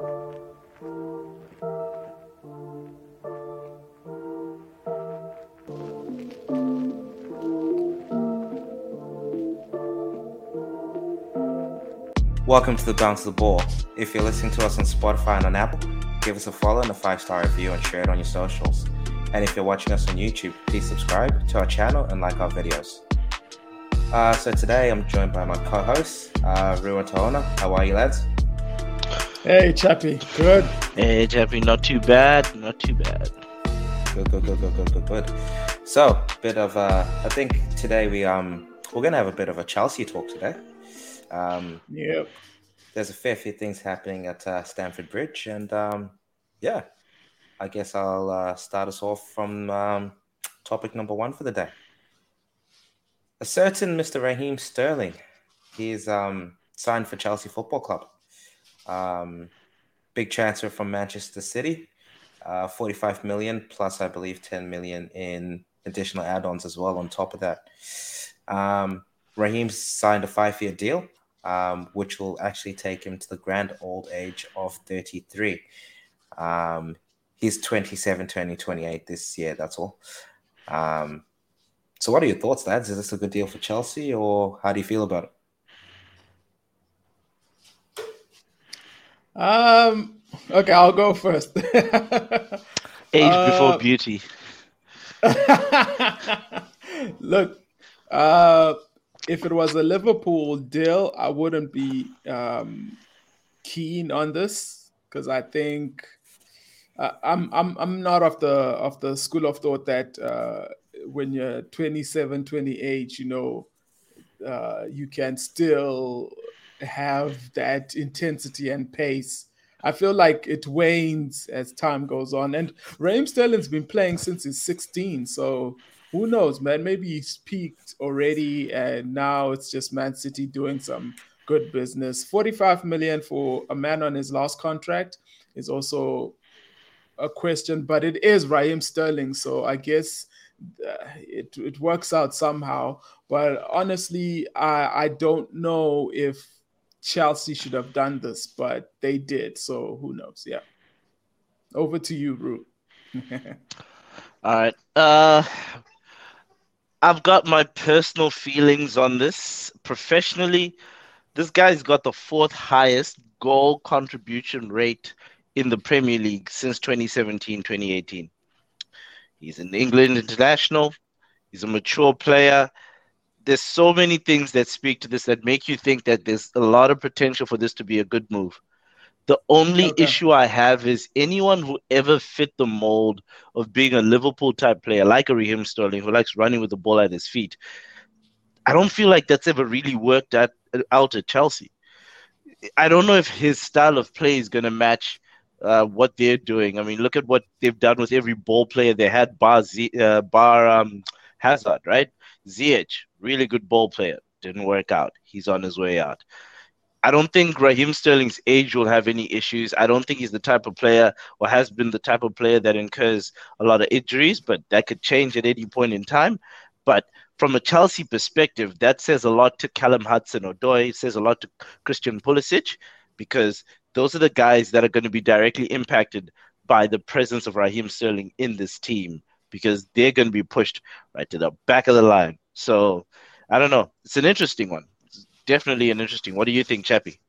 Welcome to the Bounce the Ball. If you're listening to us on Spotify and on Apple, give us a follow and a five star review and share it on your socials. And if you're watching us on YouTube, please subscribe to our channel and like our videos. Uh, so today I'm joined by my co-host, uh, Ruan. How are you, lads? Hey, Chappy. Good. Hey, Chappy. Not too bad. Not too bad. Good, good, good, good, good, good, good. So, bit of uh, I think today we um we're gonna have a bit of a Chelsea talk today. Um, Yep. there's a fair few things happening at uh, Stamford Bridge, and um, yeah, I guess I'll uh, start us off from um, topic number one for the day. A certain Mr. Raheem Sterling, he's um, signed for Chelsea Football Club. Um, big transfer from Manchester City, uh, 45 million plus, I believe, 10 million in additional add-ons as well on top of that. Um, Raheem's signed a five-year deal um, which will actually take him to the grand old age of 33. Um, he's 27, turning 28 this year, that's all. Um, so, what are your thoughts, lads? Is this a good deal for Chelsea, or how do you feel about it? Um. Okay, I'll go first. Age Uh, before beauty. Look, uh, if it was a Liverpool deal, I wouldn't be um, keen on this because I think uh, I'm I'm I'm not of the of the school of thought that uh, when you're 27, 28, you know, uh, you can still have that intensity and pace. I feel like it wanes as time goes on. And Raheem Sterling's been playing since he's 16, so who knows, man? Maybe he's peaked already, and now it's just Man City doing some good business. 45 million for a man on his last contract is also a question, but it is Raheem Sterling, so I guess uh, it it works out somehow. But honestly, I I don't know if Chelsea should have done this, but they did. So who knows? Yeah. Over to you, Root. All right. Uh, I've got my personal feelings on this. Professionally, this guy's got the fourth highest goal contribution rate in the Premier League since 2017 2018. He's an England international, he's a mature player. There's so many things that speak to this that make you think that there's a lot of potential for this to be a good move. The only Okay. issue I have is anyone who ever fit the mold of being a Liverpool type player, like a Raheem Sterling, who likes running with the ball at his feet. I don't feel like that's ever really worked at, out at Chelsea. I don't know if his style of play is going to match uh, what they're doing. I mean, look at what they've done with every ball player they had, bar, Z, uh, bar um, Hazard, right? Ziyech, really good ball player, didn't work out. He's on his way out. I don't think Raheem Sterling's age will have any issues. I don't think he's the type of player or has been the type of player that incurs a lot of injuries, but that could change at any point in time. But from a Chelsea perspective, that says a lot to Callum Hudson Odoi, says a lot to Christian Pulisic, because those are the guys that are going to be directly impacted by the presence of Raheem Sterling in this team, because they're going to be pushed right to the back of the line. So I don't know. It's an interesting one. It's definitely an interesting. What do you think, Chappy?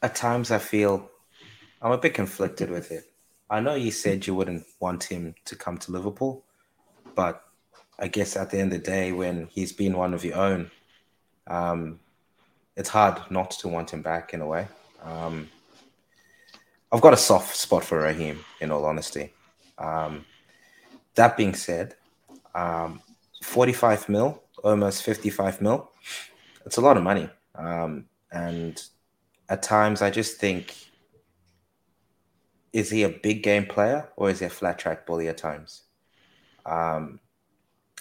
At times, I feel I'm a bit conflicted with it. I know you said you wouldn't want him to come to Liverpool, but I guess at the end of the day, when he's been one of your own, um, it's hard not to want him back in a way. Um, I've got a soft spot for Raheem, in all honesty. Um, that being said, um, 45 mil, almost 55 mil, it's a lot of money. Um, and at times, I just think, is he a big game player or is he a flat track bully at times? Um,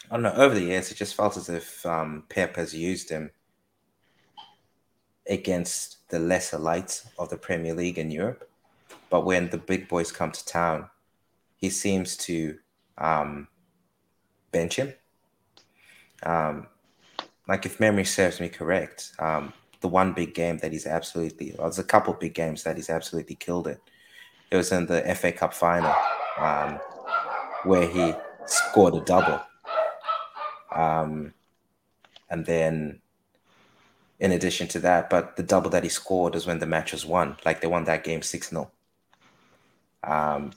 I don't know. Over the years, it just felt as if um, Pep has used him against the lesser lights of the Premier League in Europe. But when the big boys come to town, he seems to um, bench him. Um, like if memory serves me correct, um, the one big game that he's absolutely, well, there's a couple big games that he's absolutely killed it. It was in the FA Cup final um, where he scored a double. Um, and then, in addition to that, but the double that he scored is when the match was won. Like they won that game 6 0. Um,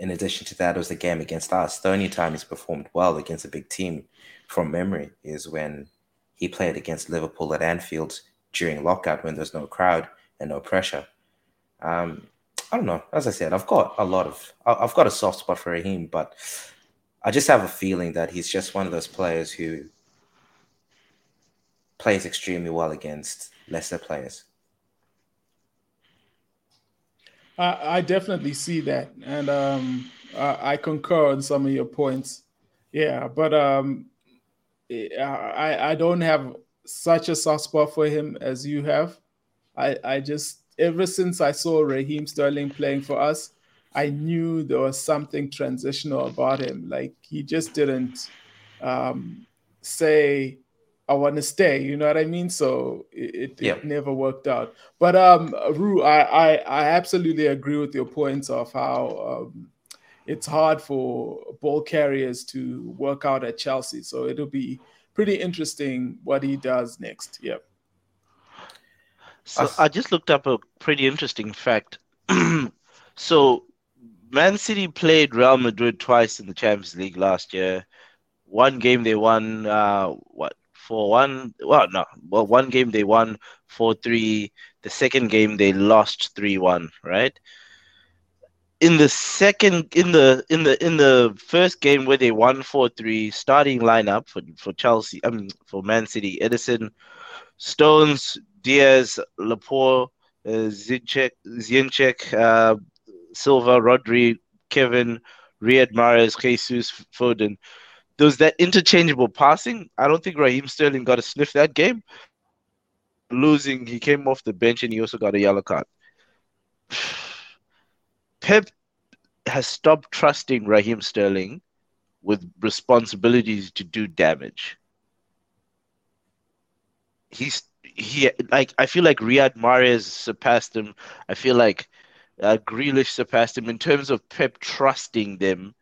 in addition to that, it was the game against us. The only time he's performed well against a big team from memory is when he played against Liverpool at Anfield during lockout when there's no crowd and no pressure. Um, I don't know. As I said, I've got a lot of, I've got a soft spot for Raheem, but I just have a feeling that he's just one of those players who plays extremely well against lesser players. I, definitely see that, and um, I, I, concur on some of your points. Yeah, but um, I I don't have such a soft spot for him as you have. I I just ever since I saw Raheem Sterling playing for us, I knew there was something transitional about him. Like he just didn't um, say, "I want to stay." You know what I mean? So it, it, it never worked out. But um, Rue, I, I, I absolutely agree with your points of how um, it's hard for ball carriers to work out at Chelsea. So it'll be pretty interesting what he does next. Yep. So I just looked up a pretty interesting fact. so Man City played Real Madrid twice in the Champions League last year. One game they won, uh, what four one? Well, no, well one game they won four three. The second game they lost three one. Right. In the second, in the in the in the first game where they won four three, starting lineup for for Chelsea, I mean for Man City, Ederson Stones, Dias, Laporte, uh, Zinchenko, Zinchenko uh, Silva, Rodri, Kevin, Riyad Mahrez, Jesus, Foden. There was that interchangeable passing. I don't think Raheem Sterling got a sniff that game. Losing, he came off the bench and he also got a yellow card. Pep has stopped trusting Raheem Sterling with responsibilities to do damage. He's he like I feel like Riyad Mahrez surpassed him. I feel like uh, Grealish surpassed him in terms of Pep trusting them,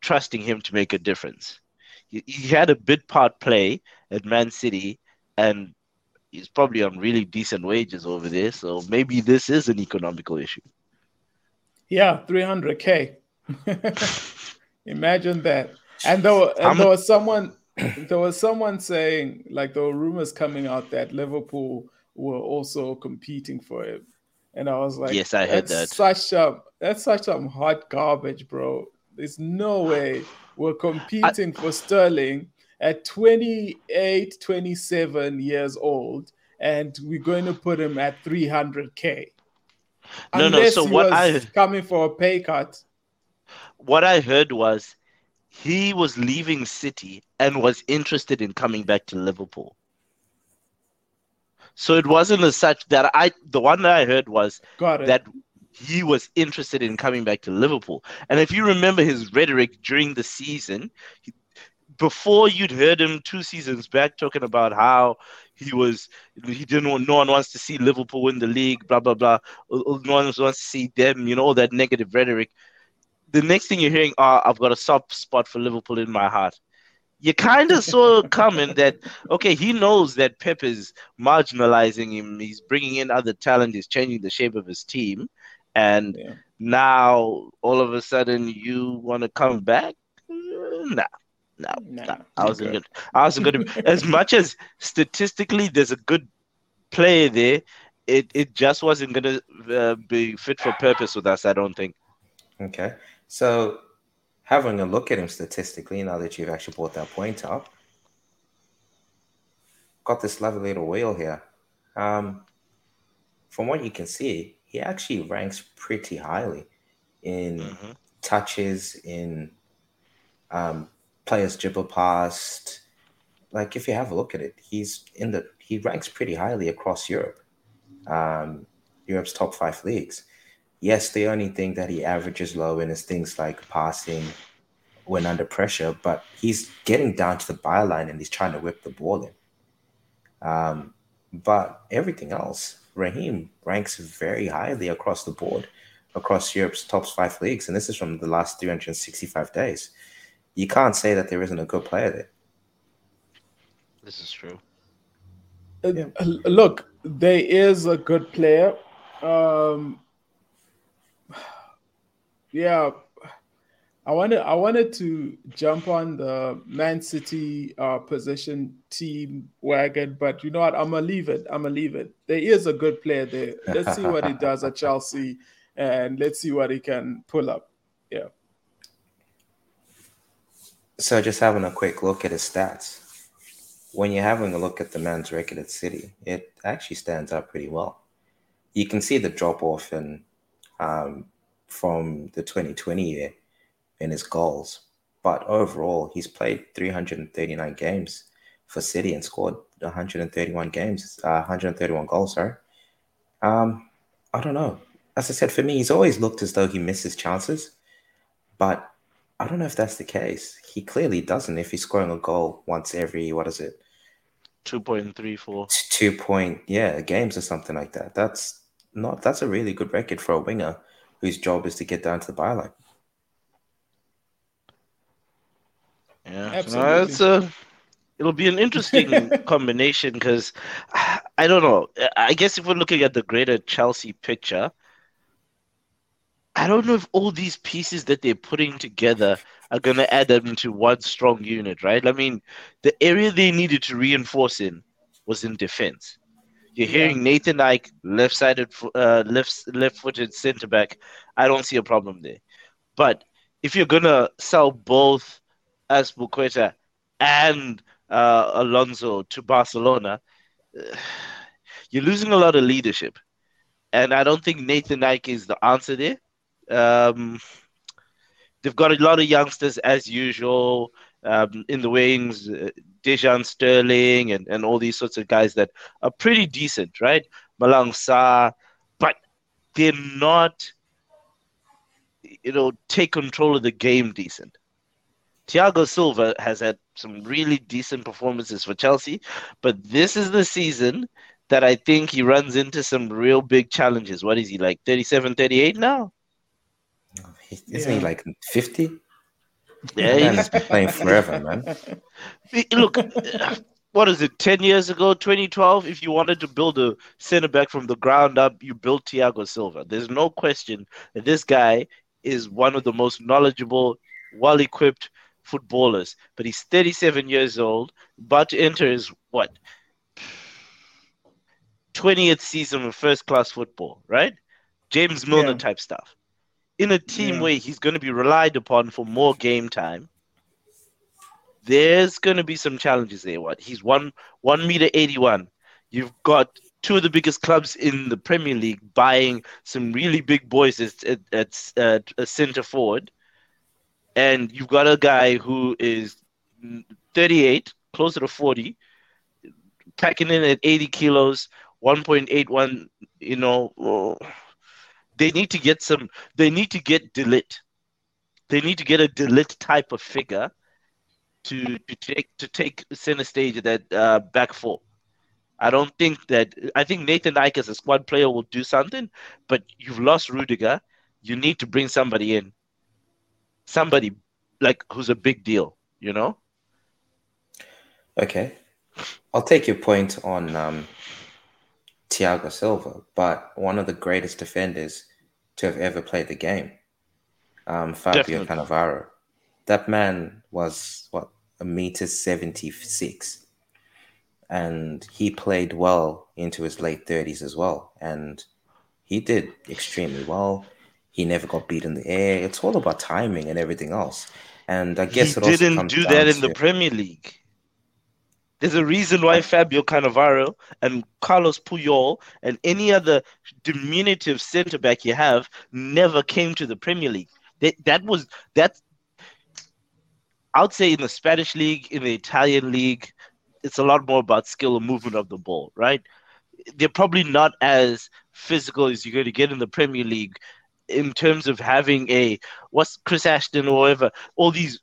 trusting him to make a difference. He, had a bit part play at Man City, and he's probably on really decent wages over there. So maybe this is an economical issue. Yeah, 300k. Imagine that. And though, and there was someone, there was someone saying, like there were rumors coming out that Liverpool were also competing for it. And I was like, Yes, I heard that. Such a that's such some hot garbage, bro. There's no way we're competing I, for Sterling at 28, 27 years old, and we're going to put him at 300k. No, Unless no. So what I coming for a pay cut. What I heard was he was leaving City and was interested in coming back to Liverpool. So it wasn't as such that I the one that I heard was that he was interested in coming back to Liverpool. And if you remember his rhetoric during the season, he, before you'd heard him two seasons back talking about how he was he didn't want no one wants to see Liverpool win the league, blah blah blah. Uh, uh, no one wants to see them, you know, all that negative rhetoric. The next thing you're hearing, oh, I've got a soft spot for Liverpool in my heart you kind of saw coming that okay, he knows that Pep is marginalizing him. He's bringing in other talent. He's changing the shape of his team, and yeah. now all of a sudden you want to come back? Nah. No, nah, nah, I wasn't good. I wasn't good. as much as statistically, there's a good player there. It it just wasn't gonna uh, be fit for purpose with us. I don't think. Okay, so having a look at him statistically, now that you've actually brought that point up, got this lovely little wheel here. Um, from what you can see, he actually ranks pretty highly in mm-hmm. touches, in um, players dribble past. Like if you have a look at it, he's in the he ranks pretty highly across Europe, um, Europe's top five leagues. Yes, the only thing that he averages low in is things like passing when under pressure, but he's getting down to the byline and he's trying to whip the ball in. Um, but everything else, Raheem ranks very highly across the board, across Europe's top five leagues. And this is from the last 365 days. You can't say that there isn't a good player there. This is true. Uh, look, there is a good player. Um, yeah, I wanted I wanted to jump on the Man City uh, position team wagon, but you know what? I'm gonna leave it. I'm gonna leave it. There is a good player there. Let's see what he does at Chelsea, and let's see what he can pull up. Yeah. So just having a quick look at his stats. When you're having a look at the man's record at City, it actually stands out pretty well. You can see the drop off in um, from the 2020 year in his goals. But overall, he's played 339 games for City and scored 131 games, uh, 131 goals. Sorry. Um, I don't know. As I said, for me, he's always looked as though he misses chances, but I don't know if that's the case. He clearly doesn't. If he's scoring a goal once every what is it? Two point three four. Two point yeah games or something like that. That's not. That's a really good record for a winger whose job is to get down to the byline. Yeah, Absolutely. A. It'll be an interesting combination because I don't know. I guess if we're looking at the greater Chelsea picture, I don't know if all these pieces that they're putting together are going to add them into one strong unit, right? I mean, the area they needed to reinforce in was in defense. You're hearing yeah. Nathan Ake, left-sided, uh, left left-footed centre back. I don't see a problem there, but if you're gonna sell both Azpilicueta and uh, Alonso to Barcelona, you're losing a lot of leadership. And I don't think Nathan Ake is the answer there. Um, they've got a lot of youngsters as usual um, in the wings, uh, Dujon Sterling and, and all these sorts of guys that are pretty decent, right? Malang Sarr, but they're not, you know, take control of the game decent. Thiago Silva has had some really decent performances for Chelsea, but this is the season that I think he runs into some real big challenges. What is he like 37, 38 now? Isn't yeah. he like 50? Yeah, he's been playing forever, man. Look, what is it, 10 years ago, 2012? If you wanted to build a center back from the ground up, you built Thiago Silva. There's no question that this guy is one of the most knowledgeable, well equipped footballers, but he's 37 years old, about to enter his what 20th season of first class football, right? James Milner yeah. type stuff. In a team yeah. where he's going to be relied upon for more game time, there's going to be some challenges there. What he's one one meter 81. You've got two of the biggest clubs in the Premier League buying some really big boys at, at, at, at a centre forward and you've got a guy who is 38, closer to 40, packing in at 80 kilos, 1.81. You know, they need to get some. They need to get de Ligt. They need to get a de Ligt type of figure to to take to take center stage at that uh, back four. I don't think that. I think Nathan Ake as a squad player will do something, but you've lost Rudiger. You need to bring somebody in somebody like who's a big deal, you know? Okay. I'll take your point on um, Thiago Silva, but one of the greatest defenders to have ever played the game, um, Fabio Definitely. Cannavaro. That man was, what, a meter 76. And he played well into his late 30s as well. And he did extremely well. He never got beat in the air. It's all about timing and everything else. And I guess he didn't do that in the Premier League. There's a reason why Fabio Cannavaro and Carlos Puyol and any other diminutive centre back you have never came to the Premier League. That that was that. I'd say in the Spanish league, in the Italian league, it's a lot more about skill and movement of the ball, right? They're probably not as physical as you're going to get in the Premier League in terms of having a what's Chris Ashton or whatever, all these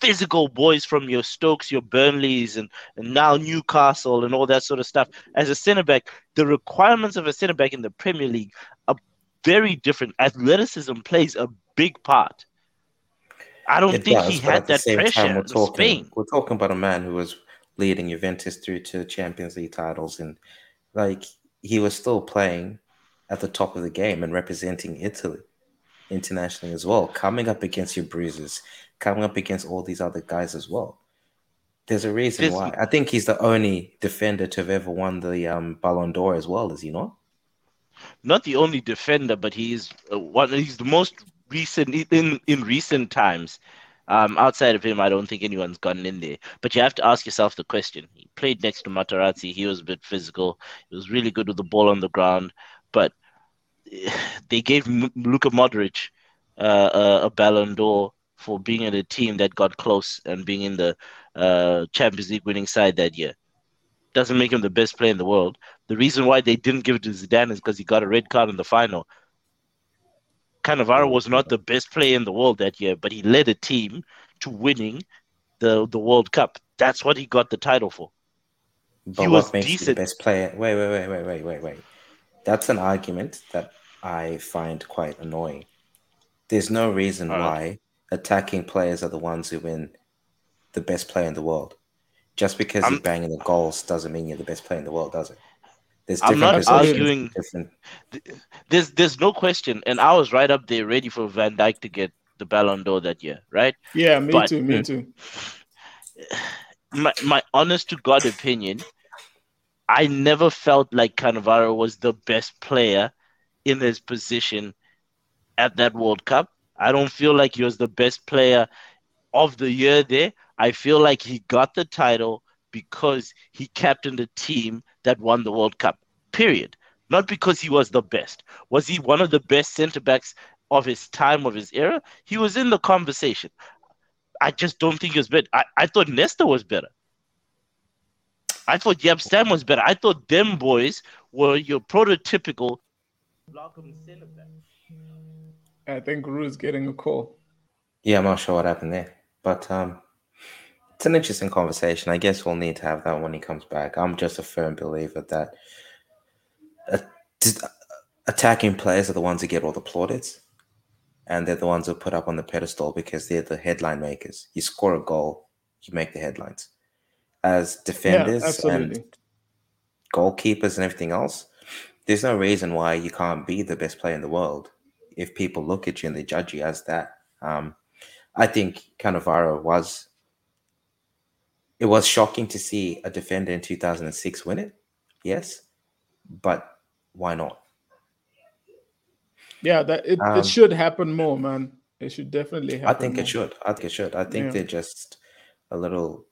physical boys from your Stokes, your Burnleys, and, and now Newcastle and all that sort of stuff. As a centre back, the requirements of a centre back in the Premier League are very different. Athleticism plays a big part. I don't It think does, he had that pressure time, we're in talking Spain. we're talking about a man who was leading Juventus through to Champions League titles, and like he was still playing at the top of the game and representing Italy internationally as well, coming up against your bruises, coming up against all these other guys as well. There's a reason why. I think he's the only defender to have ever won the um, Ballon d'Or as well, is he not? Not the only defender, but he's uh, one. He's the most recent in in recent times. Um, outside of him, I don't think anyone's gotten in there. But you have to ask yourself the question. He played next to Materazzi. He was a bit physical. He was really good with the ball on the ground. But they gave M- Luka Modric uh, a, a Ballon d'Or for being in a team that got close and being in the uh, Champions League winning side that year. Doesn't make him the best player in the world. The reason why they didn't give it to Zidane is because he got a red card in the final. Cannavaro was not the best player in the world that year, but he led a team to winning the the World Cup. That's what he got the title for. But He was decent. the best player? Wait, wait, wait, wait, wait, wait, wait. That's an argument that I find quite annoying. There's no reason Alright. why attacking players are the ones who win the best player in the world. Just because I'm- you're banging the goals doesn't mean you're the best player in the world, does it? There's I'm different not positions, arguing- different. There's there's no question, and I was right up there, ready for Van Dijk to get the Ballon d'Or that year, right? Yeah, me But- too. Me too. my my honest to God opinion, I never felt like Cannavaro was the best player in his position at that World Cup. I don't feel like he was the best player of the year there. I feel like he got the title because he captained a team that won the World Cup. Period. Not because he was the best. Was he one of the best centre backs of his time, of his era? He was in the conversation. I just don't think he was better. I, I thought Nesta was better. I thought Jaap Stam was better. I thought them boys were your prototypical centre back. I think Rue's getting a call. Yeah, I'm not sure what happened there, but um, it's an interesting conversation. I guess we'll need to have that when he comes back. I'm just a firm believer that uh, attacking players are the ones who get all the plaudits, and they're the ones who put up on the pedestal because they're the headline makers. You score a goal, you make the headlines. As defenders absolutely. and goalkeepers and everything else, there's no reason why you can't be the best player in the world if people look at you and they judge you as that. Um, I think Cannavaro was. It was shocking to see a defender in 2006 win it, yes, but why not? Yeah, that it, Um, it should happen more, man. It should definitely happen. I think more. it should. I think it should. I think Yeah. they're just a little.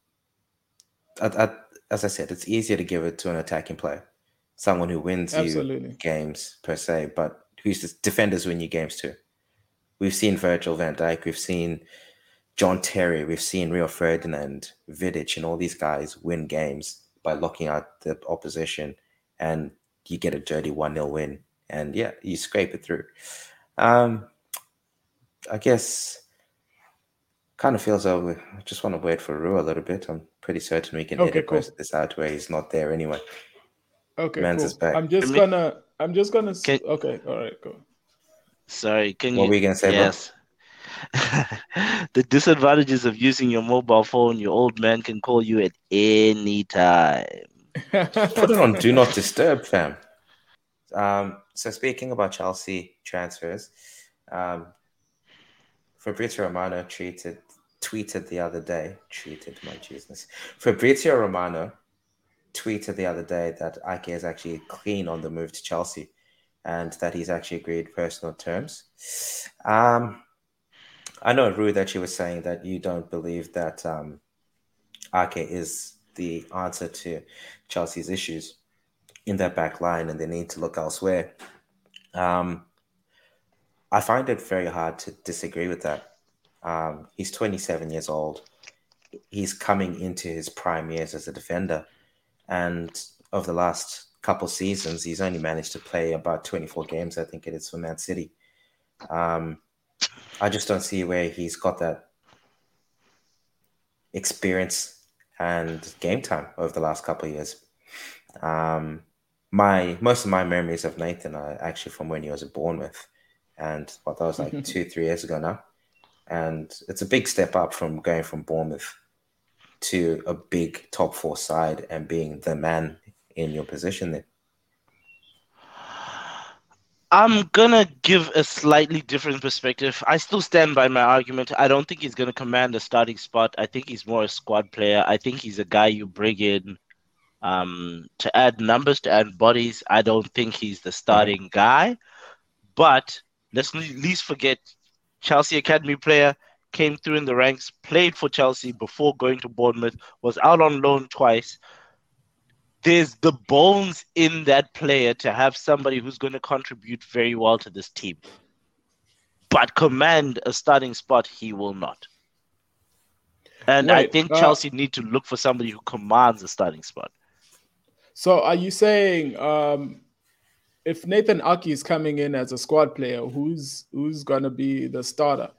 I, I, as I said, it's easier to give it to an attacking player, someone who wins you games per se, but who's just defenders win you games too. We've seen Virgil van Dijk, we've seen John Terry, we've seen Rio Ferdinand, Vidic, and all these guys win games by locking out the opposition, and you get a dirty one 0 win, and yeah, you scrape it through. Um, I guess kind of feels like we I just want to wait for Ru a little bit. I'm pretty certain we can Okay, edit cool. most of this out where he's not there anyway. Okay, Mans cool. is back. I'm just Can gonna. I'm just gonna. Can- okay, all right, go. Sorry, can What you? were you gonna say, bro? yes. the disadvantages of using your mobile phone, your old man can call you at any time. Put it on Do Not Disturb, fam. Um, so speaking about Chelsea transfers, um, Fabrizio Romano tweeted tweeted the other day. Tweeted my Jesus. Fabrizio Romano tweeted the other day that Ake is actually clean on the move to Chelsea, and that he's actually agreed personal terms. Um, I know, Rue, that you were saying that you don't believe that um, Ake is the answer to Chelsea's issues in that back line, and they need to look elsewhere. Um, I find it very hard to disagree with that. Um, he's 27 years old. He's coming into his prime years as a defender, and over the last couple seasons, he's only managed to play about 24 games, I think it is, for Man City. Um, I just don't see where he's got that experience and game time over the last couple years. Um, my most of my memories of Nathan are actually from when he was at Bournemouth, and what that was like two, three years ago now. And it's a big step up from going from Bournemouth to a big top four side and being the man in your position there. I'm gonna give a slightly different perspective. I still stand by my argument. I don't think he's gonna command a starting spot. I think he's more a squad player. I think he's a guy you bring in um, to add numbers, to add bodies. I don't think he's the starting guy. But let's at least forget Chelsea academy player came through in the ranks, played for Chelsea before going to Bournemouth, was out on loan twice. There's the bones in that player to have somebody who's going to contribute very well to this team. But command a starting spot, he will not. And I think uh, Chelsea need to look for somebody who commands a starting spot. So are you saying um, if Nathan Ake is coming in as a squad player, who's who's gonna be the starter?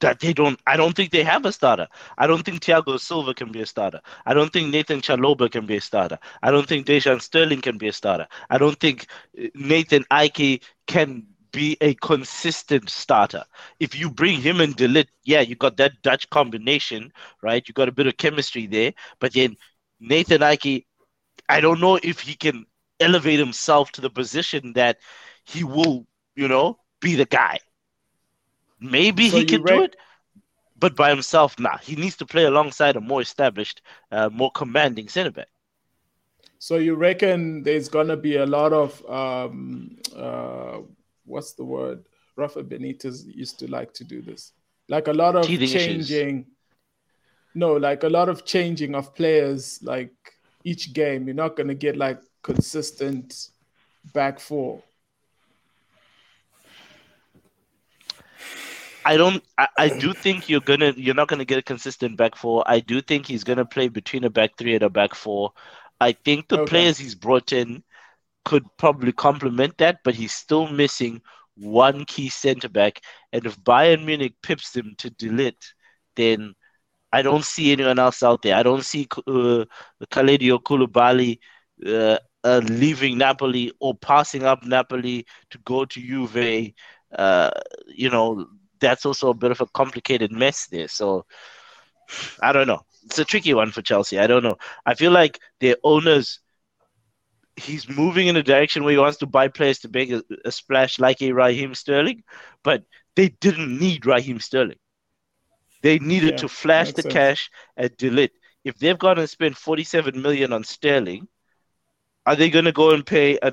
That they don't. I don't think they have a starter. I don't think Thiago Silva can be a starter. I don't think Nathan Chalobah can be a starter. I don't think Dujon Sterling can be a starter. I don't think uh, Nathan Ake can be a consistent starter. If you bring him and De Ligt, yeah, you got that Dutch combination, right? You got a bit of chemistry there. But then Nathan Ake, I don't know if he can elevate himself to the position that he will, you know, be the guy. Maybe so he can do it, but by himself, nah. He needs to play alongside a more established, uh, more commanding center back. So you reckon there's gonna be a lot of um, uh, what's the word? Rafa Benitez used to like to do this, like a lot of Teething changing. Issues. No, like a lot of changing of players, like each game. You're not gonna get like consistent back four? I don't. I, I, do think you're gonna. You're not gonna get a consistent back four. I do think he's gonna play between a back three and a back four. I think the okay. players he's brought in could probably complement that, but he's still missing one key centre back. And if Bayern Munich pips him to De Ligt, then I don't see anyone else out there. I don't see uh, Koulibaly uh, uh, leaving Napoli or passing up Napoli to go to Juve, uh, you know, that's also a bit of a complicated mess there. So I don't know. It's a tricky one for Chelsea. I don't know. I feel like their owners, he's moving in a direction where he wants to buy players to make a, a splash like a Raheem Sterling, but they didn't need Raheem Sterling. They needed yeah, to flash the sense. cash and De Ligt. If they've gone and spent 47 million on Sterling, are they going to go and pay a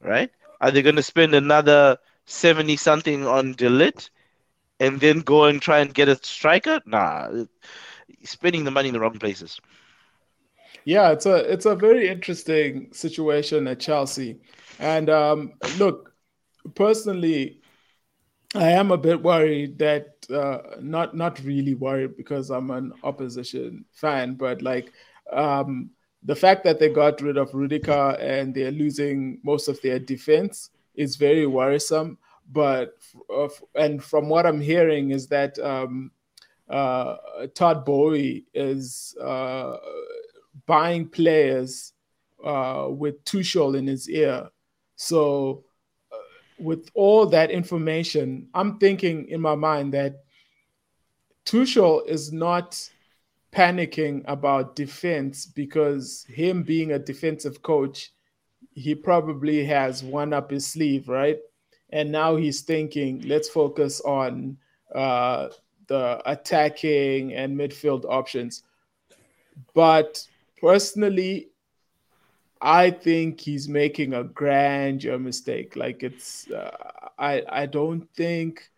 right? Are they going to spend another 70 something on De Ligt and then go and try and get a striker? Nah, spending the money in the wrong places. Yeah, it's a it's a very interesting situation at Chelsea. And um, look, personally, I am a bit worried that uh, not not really worried because I'm an opposition fan, but like um, the fact that they got rid of Rudiger and they're losing most of their defense is very worrisome. But uh, and from what I'm hearing is that um, uh, Todd Boehly is uh, buying players uh, with Tuchel in his ear, so with all that information, I'm thinking in my mind that Tuchel is not panicking about defense because him being a defensive coach, he probably has one up his sleeve, right? And now he's thinking, let's focus on uh, the attacking and midfield options. But personally, I think he's making a grandeur mistake. Like it's, uh, I I don't think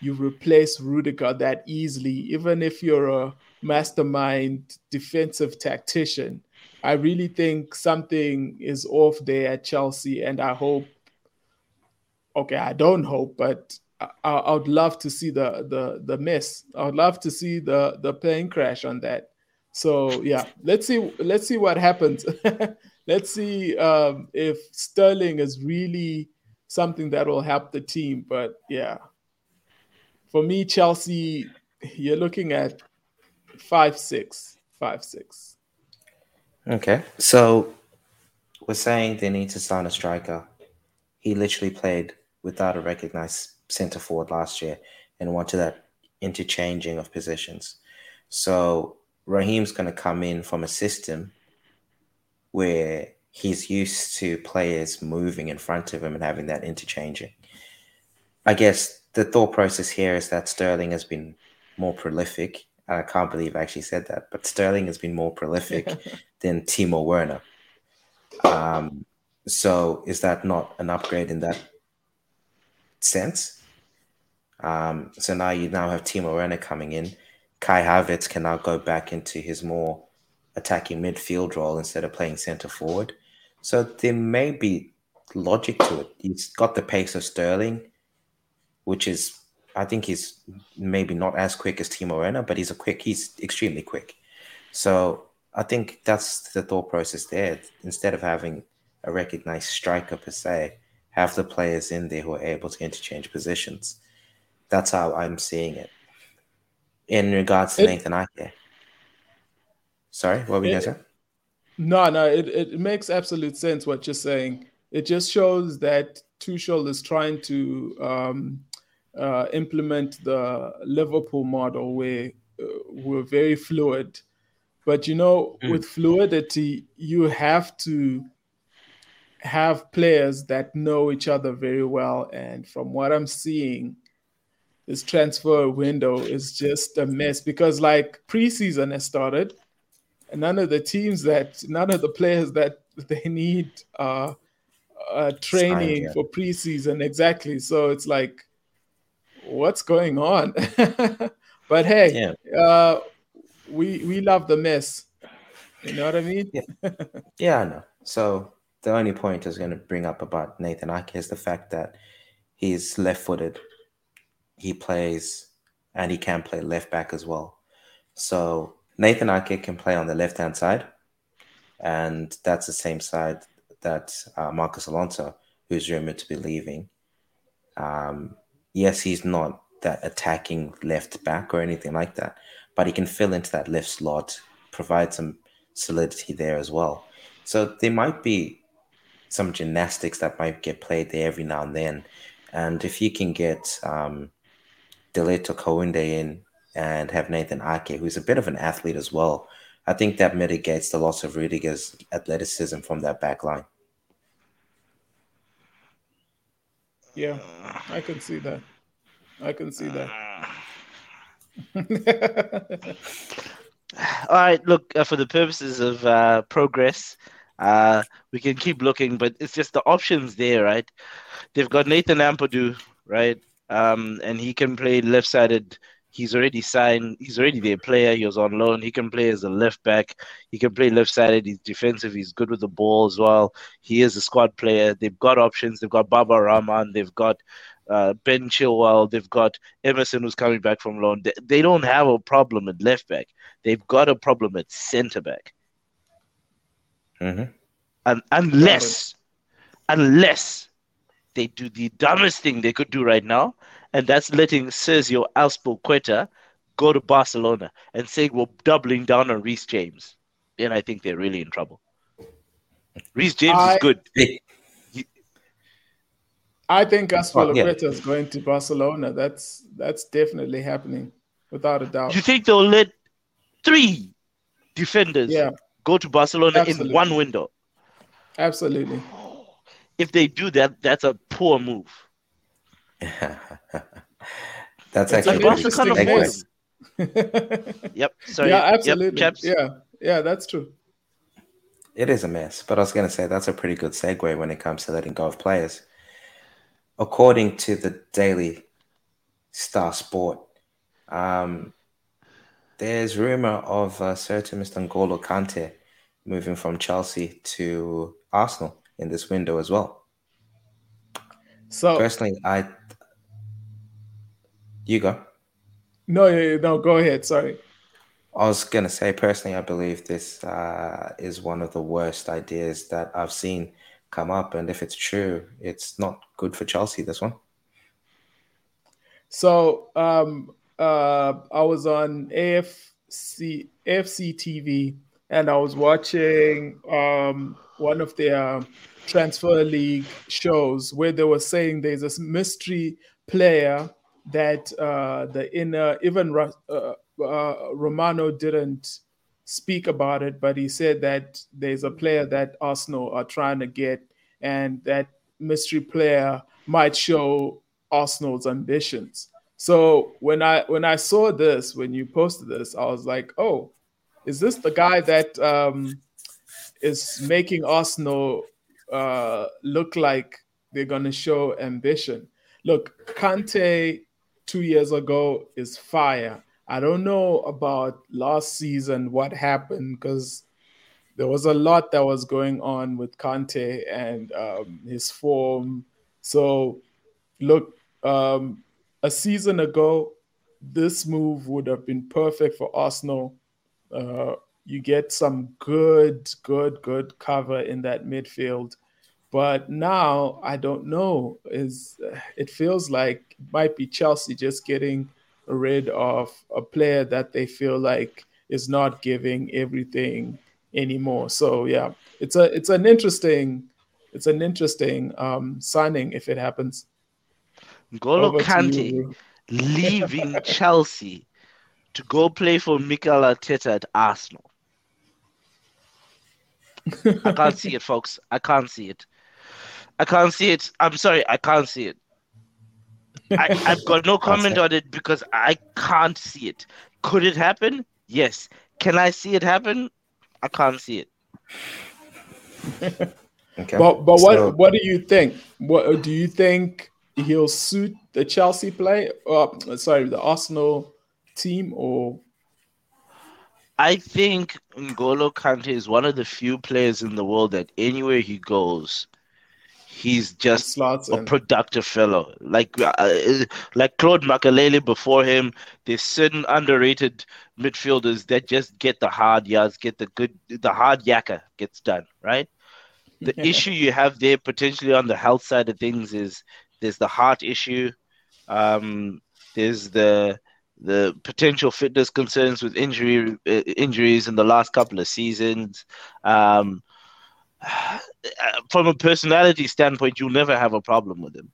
you replace Rudiger that easily, even if you're a mastermind defensive tactician. I really think something is off there at Chelsea, and I hope. Okay, I don't hope, but I, I would love to see the the the miss. I would love to see the the plane crash on that. So yeah, let's see let's see what happens. let's see um, if Sterling is really something that will help the team. But yeah, for me, Chelsea, you're looking at five six, five six. Okay, so we're saying they need to sign a striker. He literally played without a recognized center forward last year and wanted that interchanging of positions. So Raheem's going to come in from a system where he's used to players moving in front of him and having that interchanging. I guess the thought process here is that Sterling has been more prolific. I can't believe I actually said that, but Sterling has been more prolific than Timo Werner. Um, so is that not an upgrade in that sense? Um, so now you now have Timo Werner coming in. Kai Havertz can now go back into his more attacking midfield role instead of playing centre forward. So there may be logic to it. He's got the pace of Sterling, which is I think he's maybe not as quick as Timo Werner, but he's a quick. He's extremely quick. So I think that's the thought process there. Instead of having a recognized striker per se, have the players in there who are able to interchange positions. That's how I'm seeing it. In regards to it, Nathan Ake. Sorry, what were you say? No, no, it, it makes absolute sense what you're saying. It just shows that Tuchel is trying to um, uh, implement the Liverpool model where uh, we're very fluid. But you know, mm. with fluidity, you have to have players that know each other very well. And from what I'm seeing, this transfer window is just a mess because, like, preseason has started none of the teams that none of the players that they need uh, uh training yeah. for preseason. Exactly. So it's like what's going on? But hey yeah. uh, we we love the mess you know what i mean? Yeah, yeah i know. So the only point i was going to bring up about nathan ake is the fact that he's left-footed. He plays and he can play left back as well. So Nathan Ake can play on the left hand side, and that's the same side that uh, Marcos Alonso, who's rumored to be leaving. Um, yes, he's not that attacking left back or anything like that, but he can fill into that left slot, provide some solidity there as well. So there might be some gymnastics that might get played there every now and then. And if you can get um, Deleto Kounde in and have Nathan Ake, who's a bit of an athlete as well. I think that mitigates the loss of Rudiger's athleticism from that back line. Yeah, I can see that. I can see that. All right, look, uh, for the purposes of uh, progress, uh, we can keep looking, but it's just the options there, right? They've got Ethan Ampadu, right? Um, and he can play left sided He's already signed. He's already their player. He was on loan. He can play as a left back. He can play left sided. He's defensive. He's good with the ball as well. He is a squad player. They've got options. They've got Baba Rahman. They've got uh, Ben Chilwell. They've got Emerson who's coming back from loan. They, they don't have a problem at left back. They've got a problem at centre back. Mm-hmm. And unless, unless they do the dumbest thing they could do right now, and that's letting Sergio Azpilicueta go to Barcelona and saying we're doubling down on Reece James, then I think they're really in trouble. Reece James I, is good. I think Azpilicueta is going to Barcelona. That's that's definitely happening, without a doubt. You think they'll let three defenders yeah. go to Barcelona Absolutely. in one window? Absolutely. If they do that, that's a poor move. That's actually a interesting kind of yep. Sorry. Yeah, absolutely. Yep, yeah, yeah, that's true. It is a mess, but I was going to say that's a pretty good segue when it comes to letting go of players. According to the Daily Star Sport, um, there's rumor of uh, certain Mr. N'Golo Kante moving from Chelsea to Arsenal in this window as well. So personally, I you go. No, no, go ahead. Sorry. I was gonna say personally, I believe this uh, is one of the worst ideas that I've seen come up. And if it's true, it's not good for Chelsea, this one. So um, uh, I was on AFC, AFC TV and I was watching um, one of their transfer league shows where they were saying there's this mystery player that uh, the inner even uh, uh, Romano didn't speak about it, but he said that there's a player that Arsenal are trying to get, and that mystery player might show Arsenal's ambitions. So when I when I saw this, when you posted this, I was like, oh, is this the guy that um, is making Arsenal uh, look like they're going to show ambition? Look, Kante two years ago is fire. I don't know about last season what happened because there was a lot that was going on with Kante and um, his form. So, look, um, a season ago, this move would have been perfect for Arsenal uh, you get some good, good, good cover in that midfield. But now I don't know. Is it feels like it might be Chelsea just getting rid of a player that they feel like is not giving everything anymore. So yeah, it's a it's an interesting it's an interesting um, signing if it happens. N'Golo Kante leaving Chelsea to go play for Mikel Arteta at Arsenal. I can't see it, folks. I can't see it. I can't see it. I'm sorry, I can't see it. I, have got no comment on it because I can't see it. Could it happen? Yes. Can I see it happen? I can't see it. okay. But but what what do you think? What do you think he'll suit the Chelsea play? Uh, sorry, the Arsenal team or I think N'Golo Kante is one of the few players in the world that anywhere he goes, he's just a productive fellow. Like uh, like Claude Makélélé before him, there's certain underrated midfielders that just get the hard yards, get the good, the hard yakka gets done, right? The issue you have there potentially on the health side of things is there's the heart issue, um, there's the the potential fitness concerns with injury uh, injuries in the last couple of seasons. Um, from a personality standpoint, you'll never have a problem with him.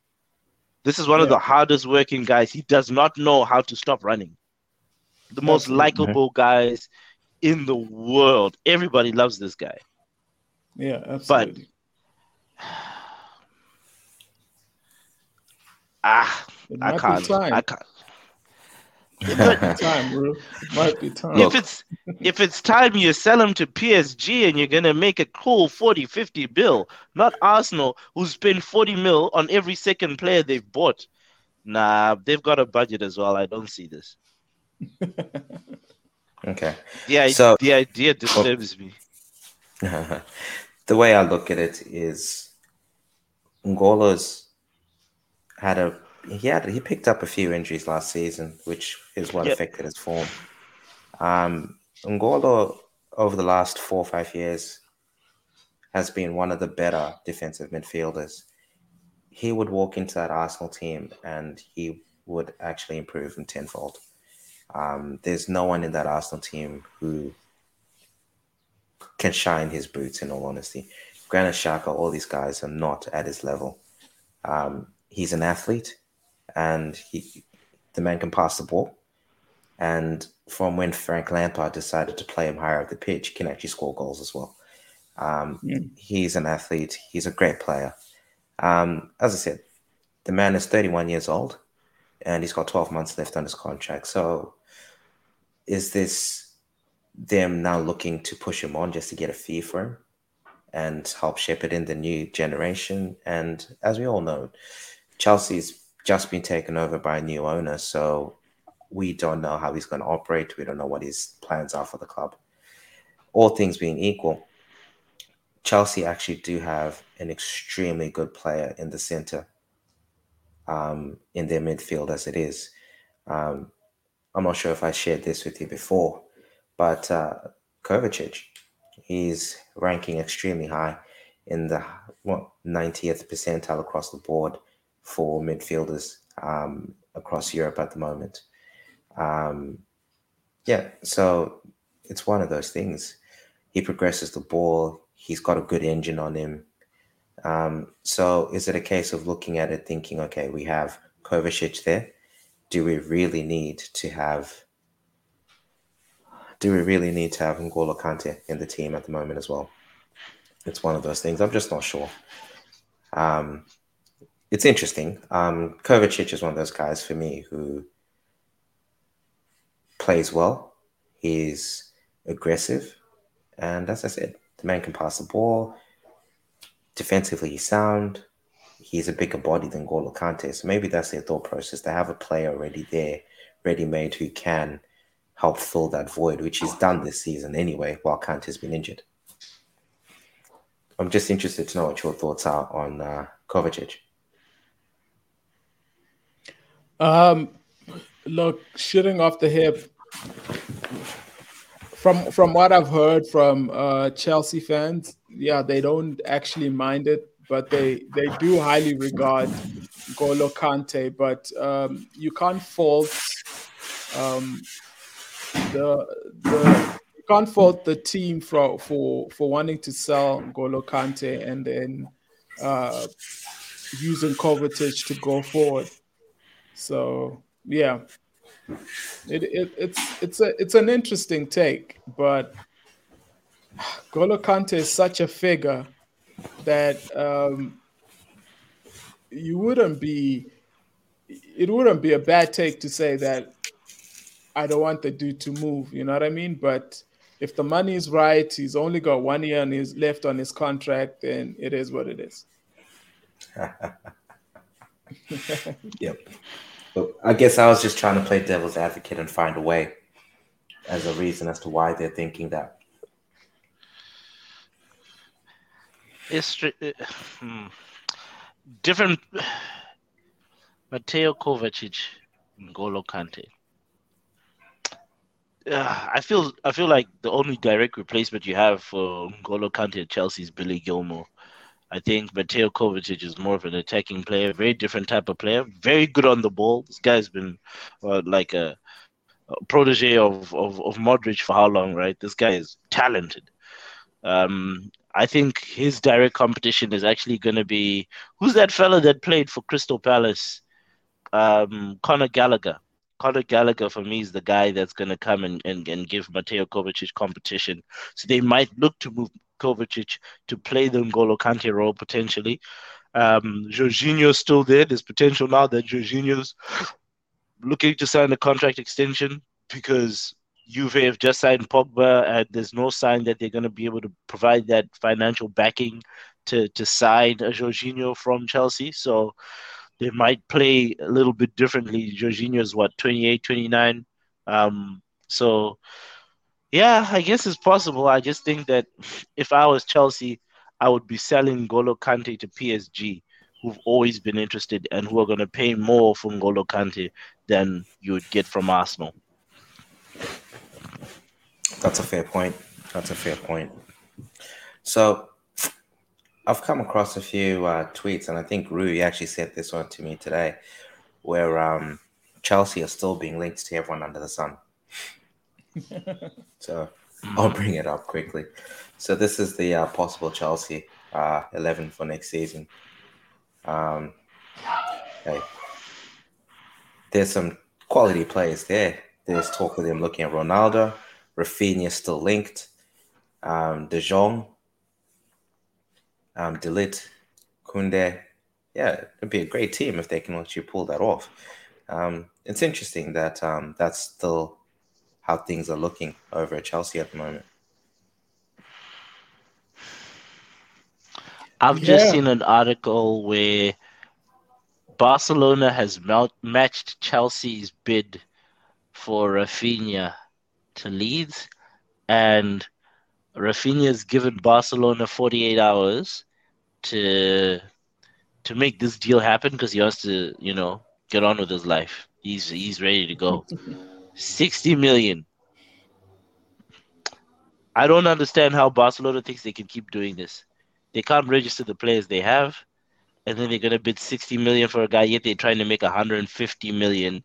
This is one yeah. of the hardest working guys. He does not know how to stop running. The most likable guys in the world. Everybody loves this guy. Yeah, absolutely. But ah, I can't. I can't. It might be time, bro. It might be time. If it's if it's time you sell him to PSG and you're gonna make a cool 40, 50 bill, not Arsenal, who spend 40 mil on every second player they've bought. Nah, they've got a budget as well. I don't see this. okay. Yeah, so the idea disturbs well, me. the way I look at it is N'Golo's had a he had he picked up a few injuries last season, which is what yep. affected his form. Um, N'Golo over the last four or five years has been one of the better defensive midfielders. He would walk into that Arsenal team and he would actually improve in tenfold. Um, there's no one in that Arsenal team who can shine his boots. In all honesty, Granit Xhaka, all these guys are not at his level. Um, he's an athlete and he the man can pass the ball. And from when Frank Lampard decided to play him higher up the pitch, he can actually score goals as well. Um, mm. He's an athlete. He's a great player. Um, as I said, the man is 31 years old, and he's got 12 months left on his contract. So, is this them now looking to push him on just to get a fee for him and help shepherd in the new generation? And as we all know, Chelsea's just been taken over by a new owner. So we don't know how he's going to operate. We don't know what his plans are for the club. All things being equal, Chelsea actually do have an extremely good player in the center um, in their midfield as it is. Um, I'm not sure if I shared this with you before, but uh, Kovacic, he's ranking extremely high. in the what 90th percentile across the board for midfielders um, across Europe at the moment. Um, yeah, so it's one of those things. He progresses the ball. He's got a good engine on him. Um, so is it a case of looking at it, thinking, okay, we have Kovacic there. Do we really need to have? Do we really need to have N'Golo Kante in the team at the moment as well? It's one of those things. I'm just not sure. Um, it's interesting. Um, Kovacic is one of those guys for me who plays well. He's aggressive, and as I said, the man can pass the ball. Defensively, he's sound. He's a bigger body than Golo Kante, so maybe that's their thought process. They have a player already there, ready-made, who can help fill that void, which he's done this season anyway, while Kante's been injured. I'm just interested to know what your thoughts are on uh, Kovacic. Um, look, shooting off the hip. From from what I've heard from uh, Chelsea fans, yeah, they don't actually mind it, but they they do highly regard Golo Kante. But um, you can't fault um, the the you can't fault the team for for for wanting to sell Golo Kante and then uh, using Kovacic to go forward. So yeah, it, it it's it's a it's an interesting take, but Golo Kante is such a figure that um, you wouldn't be it wouldn't be a bad take to say that I don't want the dude to move. You know what I mean? But if the money is right, he's only got one year and he's left on his contract, then it is what it is. yep. But I guess I was just trying to play devil's advocate and find a way as a reason as to why they're thinking that. It's uh, hmm. different. Mateo Kovacic, N'Golo Kante. Uh, I feel I feel like the only direct replacement you have for N'Golo Kante at Chelsea is Billy Gilmour. I think Mateo Kovacic is more of an attacking player, very different type of player, very good on the ball. This guy's been uh, like a, a, protege of, of, of Modric for how long, right? This guy is talented. Um, I think his direct competition is actually going to be who's that fella that played for Crystal Palace? Um, Conor Gallagher. Conor Gallagher for me is the guy that's going to come and, and, and give Mateo Kovacic competition. So they might look to move Kovacic to play the N'Golo Kante role potentially. Um, Jorginho's still there. There's potential now that Jorginho's looking to sign a contract extension because Juve have just signed Pogba, and there's no sign that they're going to be able to provide that financial backing to to sign a Jorginho from Chelsea. So they might play a little bit differently. Jorginho is what 28, 29. Um, so yeah, I guess it's possible. I just think that if I was Chelsea, I would be selling Golo Kante to PSG, who've always been interested and who are going to pay more for Golo Kante than you would get from Arsenal. That's a fair point. That's a fair point. So I've come across a few uh, tweets, and I think Rue actually sent this one to me today, where um, Chelsea are still being linked to everyone under the sun. So I'll bring it up quickly. So this is the uh, possible Chelsea uh, 11 for next season. Um, hey, there's some quality players there. There's talk of them looking at Ronaldo. Raphinha still linked. Um, De Jong, um, De Ligt, Kounde. Yeah, it'd be a great team if they can actually pull that off. Um, it's interesting that um, that's still how things are looking over at Chelsea at the moment. I've yeah. just seen an article where Barcelona has matched Chelsea's bid for Raphinha to Leeds, and Raphinha has given Barcelona 48 hours to to make this deal happen because he wants to, you know, get on with his life. He's he's ready to go. 60 million. I don't understand how Barcelona thinks they can keep doing this. they can't register the players they have, and then they're gonna bid 60 million for a guy, yet they're trying to make 150 million,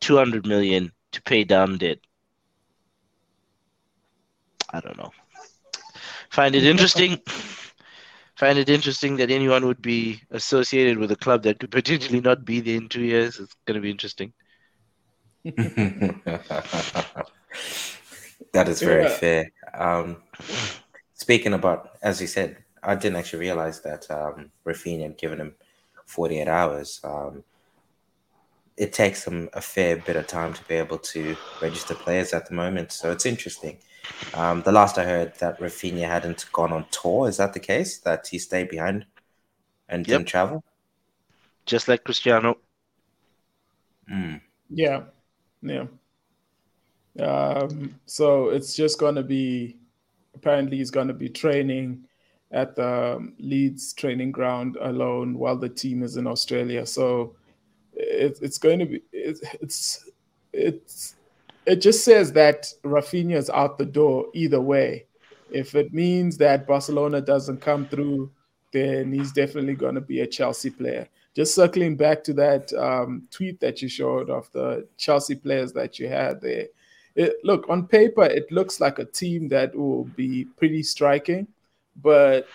200 million to pay down debt. I don't know. Find it interesting. Find it interesting that anyone would be associated with a club that could potentially not be there in two years. It's going to be interesting. that is very yeah. fair. Um, speaking about, as you said, I didn't actually realize that um, Raphinha had given him 48 hours. Um, it takes them a fair bit of time to be able to register players at the moment. So it's interesting. Um, the last I heard that Raphinha hadn't gone on tour. Is that the case? That he stayed behind and yep. didn't travel? Just like Cristiano. Mm. Yeah. Yeah. Um, so it's just going to be, apparently, he's going to be training at the Leeds training ground alone while the team is in Australia. So it, it's going to be, it, it's, it's, it just says that Raphinha is out the door either way. If it means that Barcelona doesn't come through, then he's definitely going to be a Chelsea player. Just circling back to that um, tweet that you showed of the Chelsea players that you had there. It, look, on paper, it looks like a team that will be pretty striking, but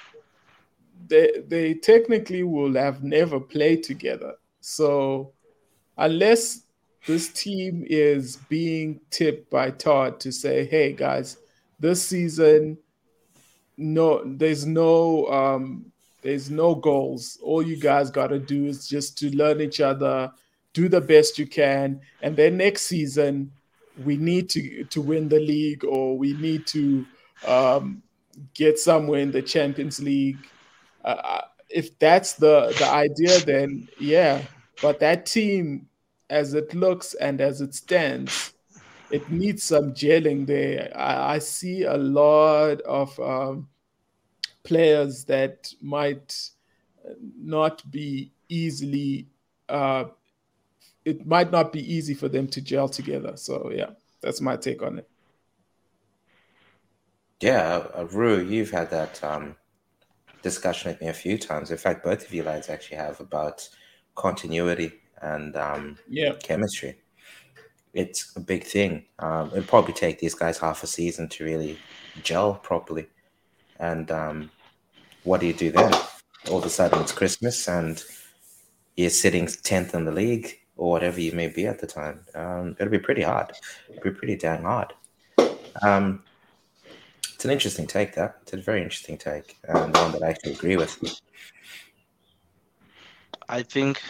they, they technically will have never played together. So, unless this team is being tipped by Todd to say, "Hey guys, this season, no, there's no, um, there's no goals. All you guys got to do is just to learn each other, do the best you can, and then next season, we need to to win the league or we need to um, get somewhere in the Champions League." Uh, uh if that's the the idea, then yeah. But that team as it looks and as it stands, it needs some gelling there. I, I see a lot of um, players that might not be easily. Uh, it might not be easy for them to gel together. So yeah, that's my take on it. Yeah, uh, Rue, you've had that um, discussion with me a few times. In fact, both of you lads actually have about continuity and um, yeah, chemistry. It's a big thing. Um, it'll probably take these guys half a season to really gel properly. And um, what do you do then? All of a sudden, it's Christmas and you're sitting tenth in the league or whatever you may be at the time. Um, it'll be pretty hard. It'll be pretty damn hard. Um, it's an interesting take. That it's a very interesting take, and one that I actually agree with. I think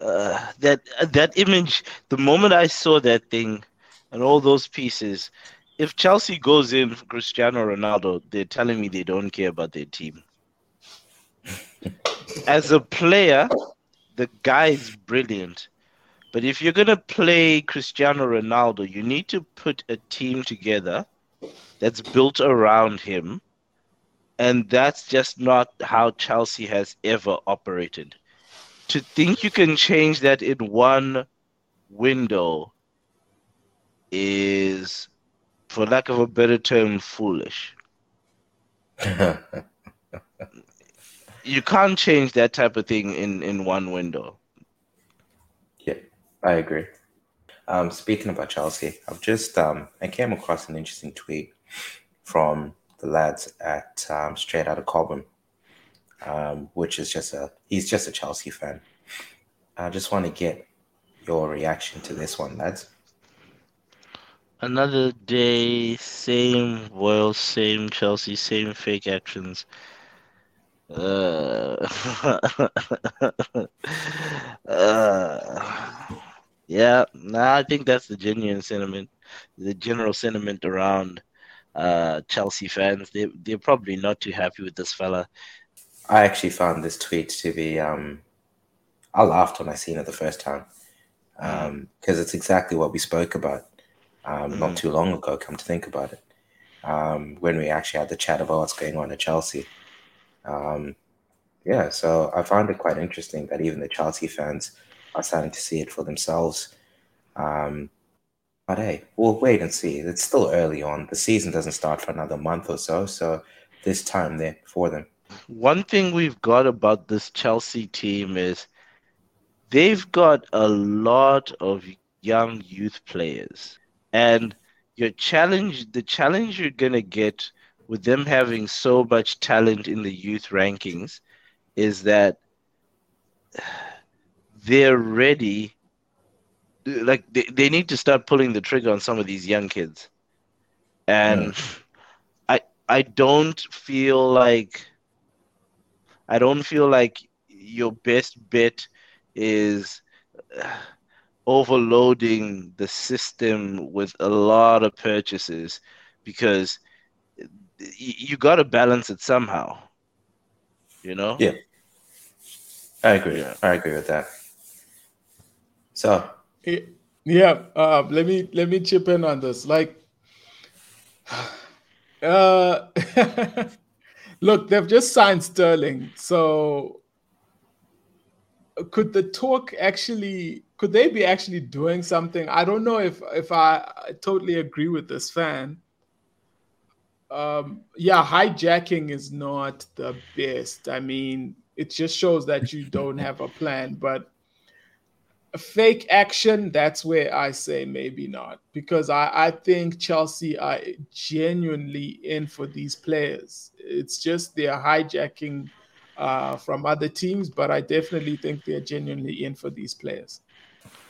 uh, that that image. The moment I saw that thing and all those pieces, if Chelsea goes in for Cristiano Ronaldo, they're telling me they don't care about their team. As a player, the guy is brilliant. But if you're going to play Cristiano Ronaldo, you need to put a team together that's built around him. And that's just not how Chelsea has ever operated to think you can change that in one window is, for lack of a better term, foolish. you can't change that type of thing in, in one window. Yeah, I agree. Um, speaking about Chelsea, I've just um, I came across an interesting tweet from the lads at um, Straight Out of Cobham um, which is just a he's just a Chelsea fan. I just want to get your reaction to this one, lads. Another day, same Royal, same Chelsea, same fake actions. Uh, uh, yeah, nah, I think that's the genuine sentiment, the general sentiment around uh, Chelsea fans. They they're probably not too happy with this fella. I actually found this tweet to be. Um, I laughed when I seen it the first time because um, it's exactly what we spoke about um, mm. not too long ago. Come to think about it, um, when we actually had the chat about what's going on at Chelsea. Um, yeah, so I found it quite interesting that even the Chelsea fans are starting to see it for themselves. Um, But hey, we'll wait and see. It's still early on. The season doesn't start for another month or so, so there's time there for them. One thing we've got about this Chelsea team is they've got a lot of young youth players. And your challenge, the challenge you're going to get with them having so much talent in the youth rankings is that they're ready like they, they need to start pulling the trigger on some of these young kids and yeah. i i don't feel like i don't feel like your best bet is overloading the system with a lot of purchases because you got to balance it somehow you know? Yeah. I agree. Yeah. i agree with that. So. Yeah, uh, let me let me chip in on this. Like, uh, look, they've just signed Sterling, so could the talk actually? Could they be actually doing something? I don't know if if I, I totally agree with this fan. Um, yeah, hijacking is not the best. I mean, it just shows that you don't have a plan, but a fake action, that's where I say maybe not. Because I, I think Chelsea are genuinely in for these players. It's just they're hijacking uh, from other teams, but I definitely think they're genuinely in for these players.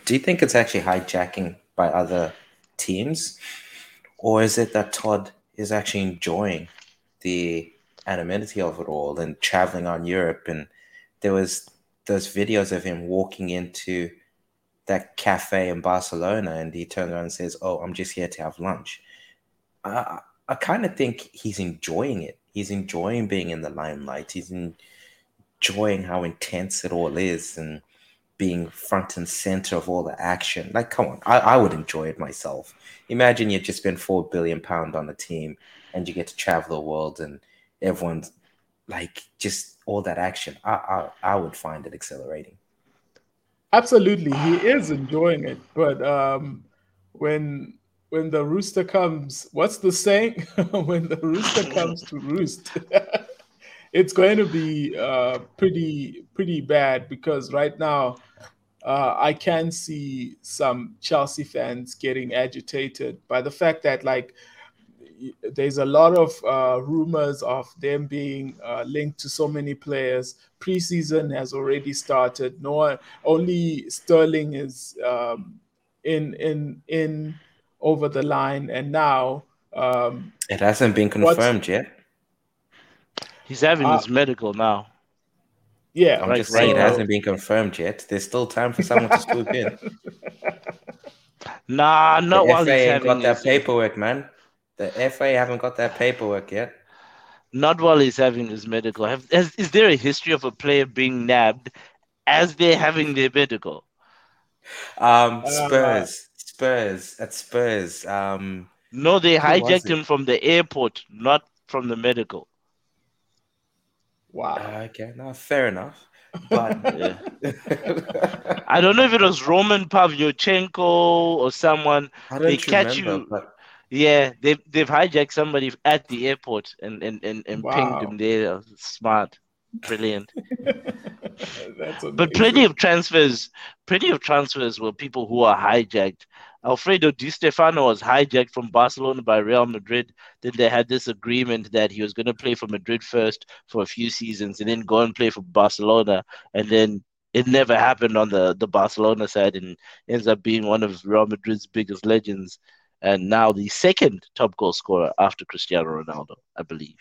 Do you think it's actually hijacking by other teams? Or is it that Todd is actually enjoying the anonymity of it all and traveling on Europe? And there was those videos of him walking into that cafe in Barcelona and he turns around and says, Oh, I'm just here to have lunch. I, I kind of think he's enjoying it. He's enjoying being in the limelight. He's enjoying how intense it all is and being front and center of all the action. Like, come on, I, I would enjoy it myself. Imagine you just spend four billion pound on a team and you get to travel the world and everyone's like just all that action. I, I, I would find it exhilarating. Absolutely, he is enjoying it. But um, when when the rooster comes, what's the saying? when the rooster comes to roost, it's going to be uh, pretty pretty bad because right now uh, I can see some Chelsea fans getting agitated by the fact that like there's a lot of uh, rumors of them being uh, linked to so many players. Preseason has already started. No one, only Sterling is um, in in in over the line, and now um, it hasn't been confirmed yet. He's having uh, his medical now. Yeah, I'm right, just saying right. it hasn't been confirmed yet. There's still time for someone to swoop in. Nah, not the while FA he's having got that paperwork, man. The FA haven't got that paperwork yet. Not while he's having his medical. Have, has, is there a history of a player being nabbed as they're having their medical? Um, uh, Spurs, Spurs, at Spurs. Um, no, they hijacked him from the airport, not from the medical. Wow. Uh, okay, now fair enough. But I don't know if it was Roman Pavlyuchenko or someone. They catch remember, you. But... Yeah, they've they've hijacked somebody at the airport and and and, and wow. pinged him there. Smart, brilliant. but plenty of transfers, plenty of transfers were people who are hijacked. Alfredo Di Stefano was hijacked from Barcelona by Real Madrid. Then they had this agreement that he was going to play for Madrid first for a few seasons and then go and play for Barcelona. And then it never happened on the, the Barcelona side and ends up being one of Real Madrid's biggest legends and now the second top goal scorer after Cristiano Ronaldo, I believe.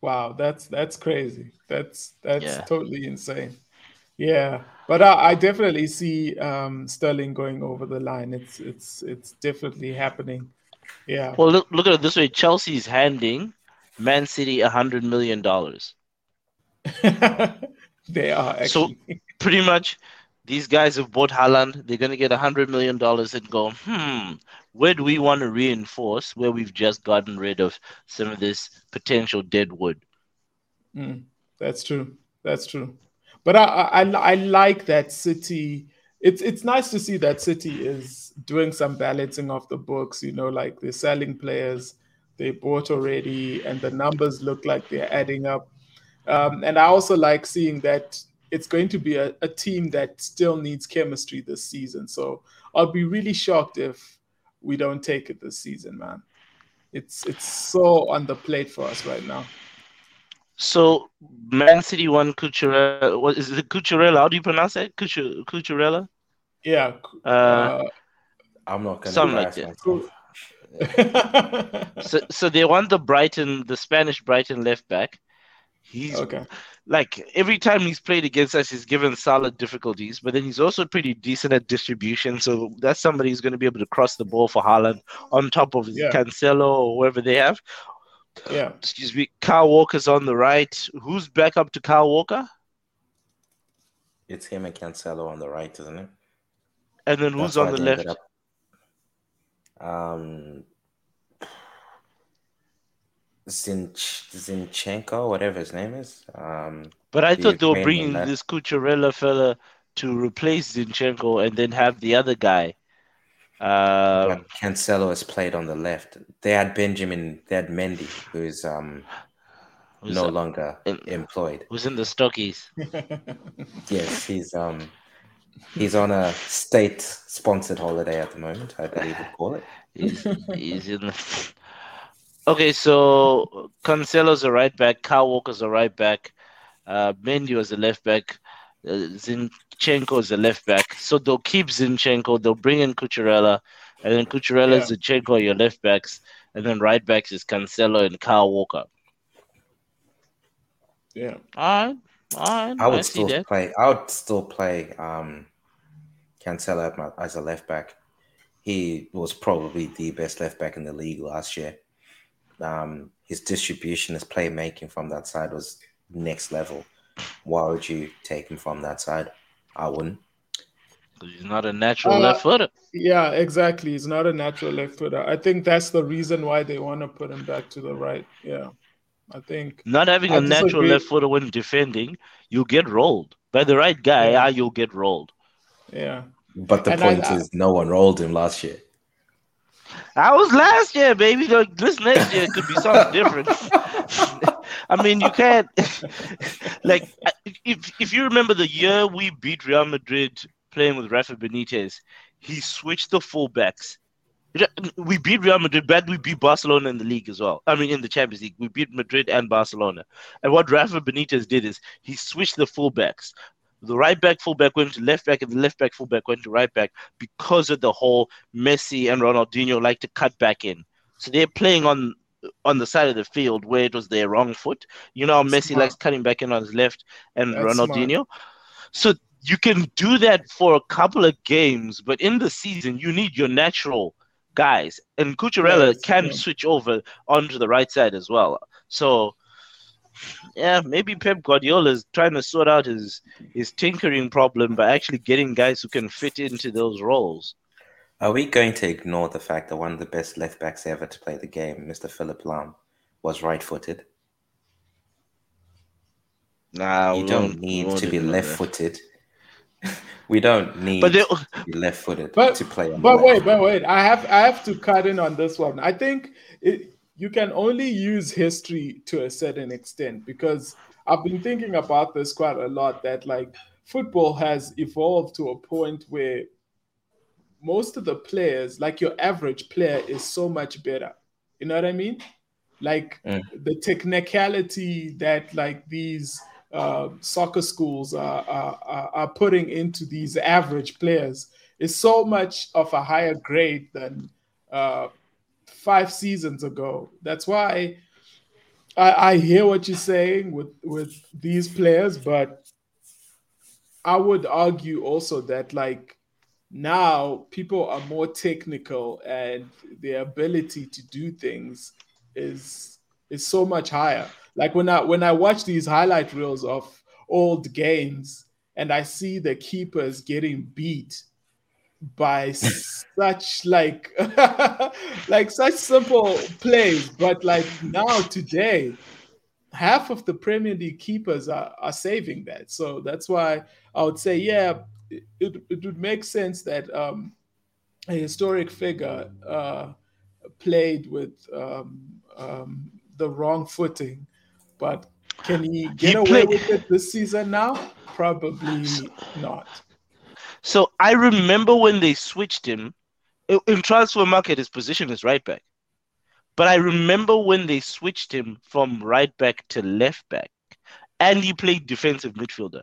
Wow, that's that's crazy. That's that's yeah. totally insane. Yeah, but I, I definitely see um, Sterling going over the line. It's it's it's definitely happening. Yeah. Well, look look at it this way: Chelsea's handing Man City a hundred million dollars. they are actually. so pretty much these guys have bought Haaland. They're going to get a $100 million and go, hmm, where do we want to reinforce where we've just gotten rid of some of this potential dead wood? Mm, that's true. That's true. But I, I, I like that City it's it's nice to see that City is doing some balancing of the books. You know, like they're selling players they bought already, and the numbers look like they're adding up. Um, and I also like seeing that it's going to be a, a team that still needs chemistry this season. So I'll be really shocked if we don't take it this season, man. It's it's so on the plate for us right now. So Man City won Cucurella. What is it? Cucurella? How do you pronounce that? Cucurella? Yeah. Uh, uh, I'm not gonna something like that. so, so they won the Brighton, the Spanish Brighton left back. He's okay. Like every time he's played against us, he's given solid difficulties, but then he's also pretty decent at distribution. So that's somebody who's going to be able to cross the ball for Haaland on top of yeah. Cancelo or whoever they have. Yeah. Excuse me. Kyle Walker's on the right. Who's back up to Kyle Walker? It's him and Cancelo on the right, isn't it? And then who's on the left? Um, Zinch- Zinchenko, whatever his name is. Um, but I thought they were bringing this Cucurella fella to replace Zinchenko and then have the other guy. Um, Cancelo has played on the left. They had Benjamin, they had Mendy, who's um who's no longer in, employed. Who's in the Stockies? yes, he's um he's on a state-sponsored holiday at the moment. I believe we call it. He's, he's in the Okay, so Cancelo's a right back, Kyle Walker's a right back, uh, Mendy was a left back, Zinchenko is a left back. So they'll keep Zinchenko, they'll bring in Cucurella, and then Cucurella, yeah. Zinchenko are your left backs, and then right backs is Cancelo and Kyle Walker. Yeah. All right. All right. I would I still play. I would still play um, Cancelo as a left back. He was probably the best left back in the league last year um, his distribution, his playmaking from that side was next level. Why would you take him from that side? I wouldn't. He's not a natural uh, left footer. Yeah, exactly. He's not a natural left footer. I think that's the reason why they want to put him back to the right. Yeah. I think not having I a disagree. natural left footer when defending, you get rolled. By the right guy, yeah. you'll get rolled. Yeah. But the and point I, is, no one rolled him last year. I was last year, baby. This next year could be something different. I mean, you can't like if if you remember the year we beat Real Madrid playing with Rafa Benitez, he switched the fullbacks. We beat Real Madrid, but we beat Barcelona in the league as well. I mean, in the Champions League, we beat Madrid and Barcelona. And what Rafa Benitez did is he switched the fullbacks the right back fullback went to left back and the left back fullback went to right back because of the whole Messi and Ronaldinho like to cut back in. So they're playing on on the side of the field where it was their wrong foot. You know, Messi smart. likes cutting back in on his left and That's Ronaldinho. Smart. So you can do that for a couple of games, but in the season you need your natural guys. And Cucurella yes, can yeah. switch over onto the right side as well. So yeah, maybe Pep Guardiola is trying to sort out his his tinkering problem by actually getting guys who can fit into those roles. Are we going to ignore the fact that one of the best left backs ever to play the game, Mr. Philipp Lahm, was right footed? Nah, you don't need to be left footed. we don't need but they, to be left footed to play. but wait, but wait, I have I have to cut in on this one. I think it, you can only use history to a certain extent because I've been thinking about this quite a lot that like football has evolved to a point where most of the players, like your average player, is so much better. You know what I mean? Like the technicality that like these uh, soccer schools are, are, are putting into these average players is so much of a higher grade than uh, five seasons ago. That's why I, I hear what you're saying with with these players, but I would argue also that like now people are more technical and their ability to do things is is so much higher. Like when I when I watch these highlight reels of old games and I see the keepers getting beat by such like like such simple plays but like now today half of the premier league keepers are, are saving that so that's why i would say yeah it, it would make sense that um, a historic figure uh, played with um, um, the wrong footing, but can he get he away played... with it this season now? Probably not. So I remember when they switched him in transfer market. his position is right back. But I remember when they switched him from right back to left back, and he played defensive midfielder.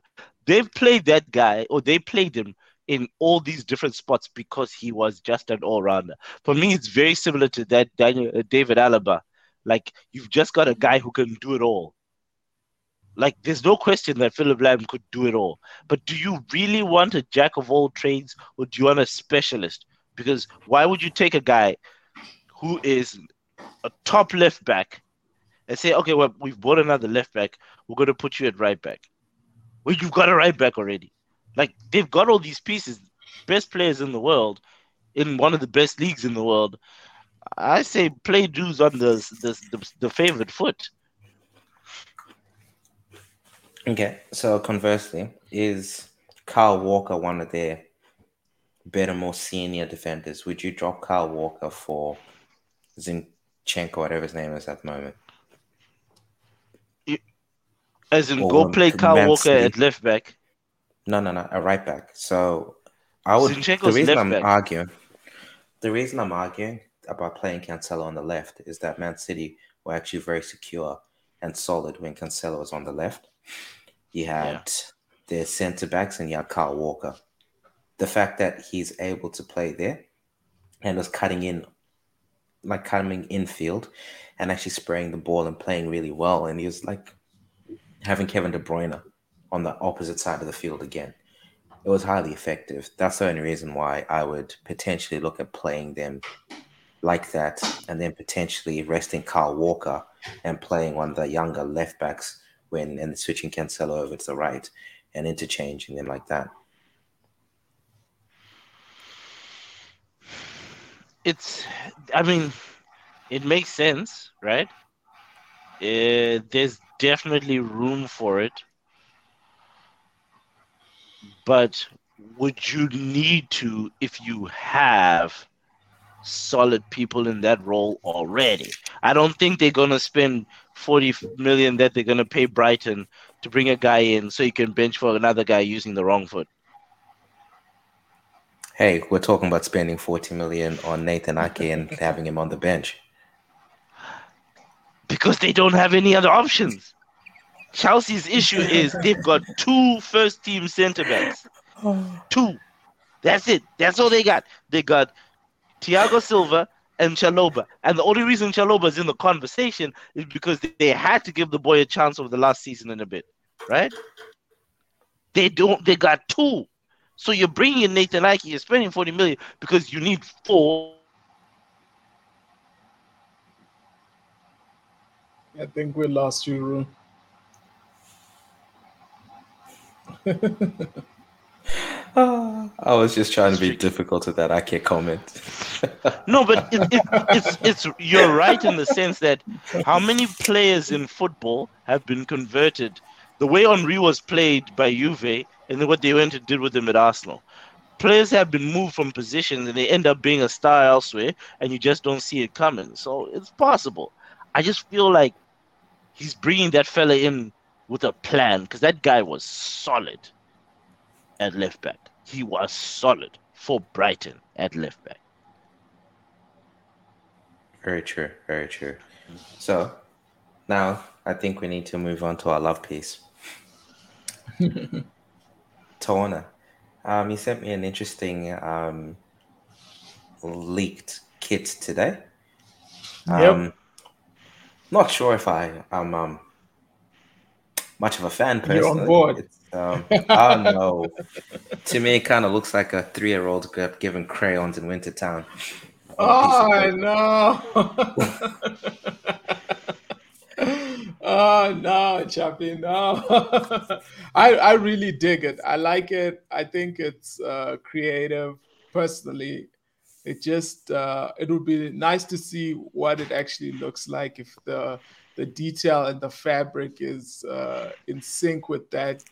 They've played that guy, or they played him in all these different spots because he was just an all rounder. For me, it's very similar to that Daniel, uh, David Alaba. Like you've just got a guy who can do it all. Like there's no question that Philipp Lahm could do it all. But do you really want a jack of all trades, or do you want a specialist? Because why would you take a guy who is a top left back and say, okay, well, we've bought another left back. We're going to put you at right back. Well, you've got a right back already. Like, they've got all these pieces, best players in the world, in one of the best leagues in the world. I say play dudes on the, the, the, the favorite foot. Okay, so conversely, is Kyle Walker one of their better, more senior defenders? Would you drop Kyle Walker for Zinchenko, whatever his name is at the moment. As in, go play Kyle Walker at left back. No, no, no, a right back. So I would. Zinchenko's the reason I'm back. arguing, the reason I'm arguing about playing Cancelo on the left is that Man City were actually very secure and solid when Cancelo was on the left. You had yeah. their centre backs and you had Kyle Walker. The fact that he's able to play there and was cutting in like coming infield and actually spraying the ball and playing really well. And he was like having Kevin De Bruyne on the opposite side of the field again. It was highly effective. That's the only reason why I would potentially look at playing them like that and then potentially resting Carl Walker and playing one of the younger left backs when and switching Cancelo over to the right and interchanging them like that. it's i mean it makes sense right uh, there's definitely room for it. But would you need to if you have solid people in that role already? I don't think they're going to spend 40 million that they're going to pay brighton to bring a guy in so you can bench for another guy using the wrong foot. Hey, we're talking about spending 40 million on Nathan Ake and having him on the bench. Because they don't have any other options. Chelsea's issue is they've got two first team center backs. Two. That's it. That's all they got. They got Thiago Silva and Chalobah. And the only reason Chalobah is in the conversation is because they had to give the boy a chance over the last season and a bit. Right? They don't they got two. So you're bringing in Nathan Ake, you're spending 40 million because you need four. I think we lost you, Room. I was just trying to be difficult with that. I can't comment. no, but it, it, it's it's you're right in the sense that how many players in football have been converted the way Henry was played by Juve and then what they went and did with him at Arsenal. Players have been moved from positions and they end up being a star elsewhere, and you just don't see it coming. So it's possible. I just feel like he's bringing that fella in with a plan because that guy was solid at left back. He was solid for Brighton at left back. Very true. Very true. So now I think we need to move on to our love piece. Taona, um, you sent me an interesting um, leaked kit today. Um, yep. Not sure if I am um, much of a fan personally. You're on board. Um, I don't know. to me, it kind of looks like a three-year-old given crayons in Wintertown. Oh, I know. Oh no, Chappy, no. I I really dig it. I like it. I think it's uh, creative. Personally, it just uh, it would be nice to see what it actually looks like if the the detail and the fabric is uh, in sync with that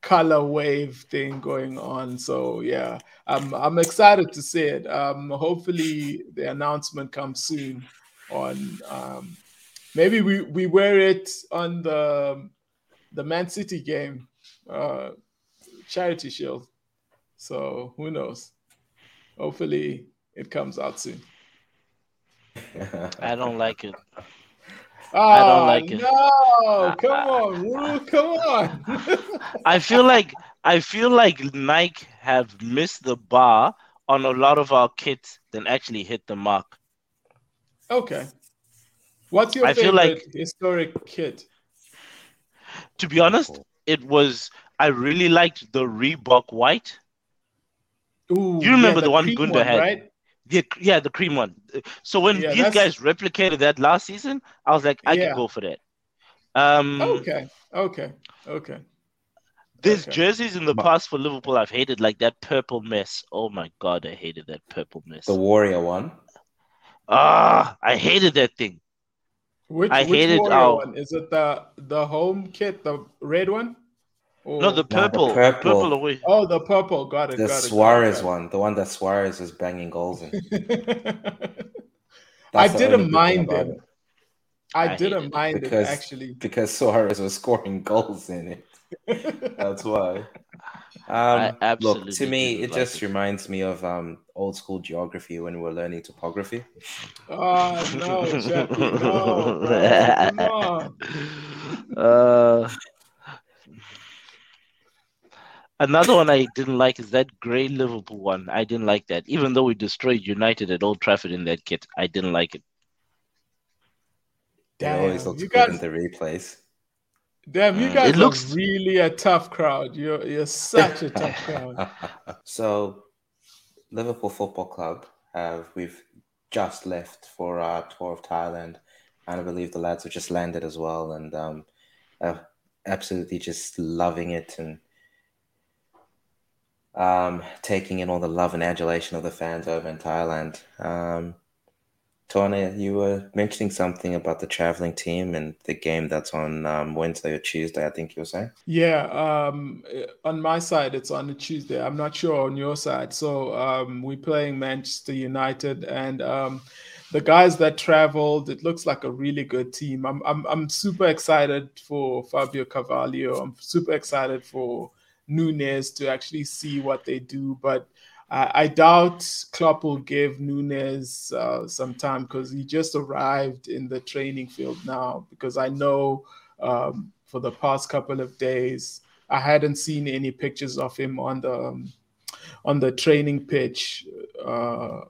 color wave thing going on. So yeah, I'm I'm excited to see it. Um, hopefully the announcement comes soon on um, maybe we we wear it on the the Man City game, uh, Charity Shield. So who knows? Hopefully it comes out soon. I don't like it. Oh, I don't like it. No, come on, Wu, come on. I feel like I feel like Nike have missed the bar on a lot of our kits than actually hit the mark. Okay. What's your I favorite feel like, historic kit? To be honest, it was I really liked the Reebok white. Ooh, you remember yeah, the, the, one Gunda one, had? Right? Yeah, yeah, the cream one. So when Yeah, these that's- guys replicated that last season, I was like, I Yeah. can go for that. Um, Okay, okay, okay. there's okay. jerseys in the But- past for Liverpool I've hated, like that purple mess. Oh my god, I hated that purple mess. The Warrior one. Ah, I hated that thing. Which, I which hated Warrior our- one? Is it the the home kit, the red one? Or... No, the the purple, purple. purple away. oh, the purple. Got it. The got it, Suarez got one. The one that Suarez was banging goals in. I That's the only didn't mind about them. it. I, I didn't it mind Because- it actually. Because Suarez was scoring goals in it. That's why. Um, look, to me, it like just it. reminds me of um, old school geography when we were learning topography. oh no, Jackie, no, bro, come on. Uh, another one I didn't like is that grey Liverpool one. I didn't like that. Even though we destroyed United at Old Trafford in that kit, I didn't like it. It always Damn, looks you good guys, in the replays. damn, you Mm, guys it looks- really a tough crowd. You're you're such a tough crowd. so, Liverpool Football Club have we've just left for our tour of Thailand, and I believe the lads have just landed as well, and um, are absolutely just loving it and um, taking in all the love and adulation of the fans over in Thailand. Um, Tony, you were mentioning something about the traveling team and the game that's on um, Wednesday or Tuesday. I think you were saying. Yeah, um, on my side, it's on a Tuesday. I'm not sure on your side. So um, we're playing Manchester United, and um, the guys that traveled, it looks like a really good team. I'm I'm I'm super excited for Fabio Carvalho. I'm super excited for Nunez to actually see what they do, but. I, I doubt Klopp will give Nunez uh, some time because he just arrived in the training field now. Because I know um, for the past couple of days. I hadn't seen any pictures of him on the um, on the training pitch, uh,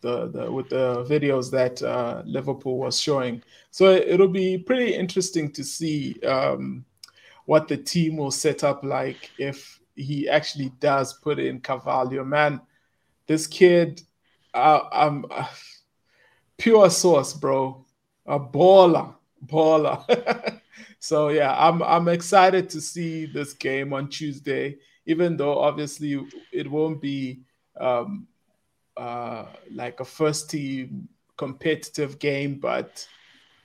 the, the with the videos that uh, Liverpool was showing. So it'll be pretty interesting to see um, what the team will set up like if he actually does put in Carvalho. Man, this kid, uh, I'm uh, pure source, bro. A baller, baller. so yeah, I'm I'm excited to see this game on Tuesday. Even though obviously it won't be um, uh, like a first team competitive game, but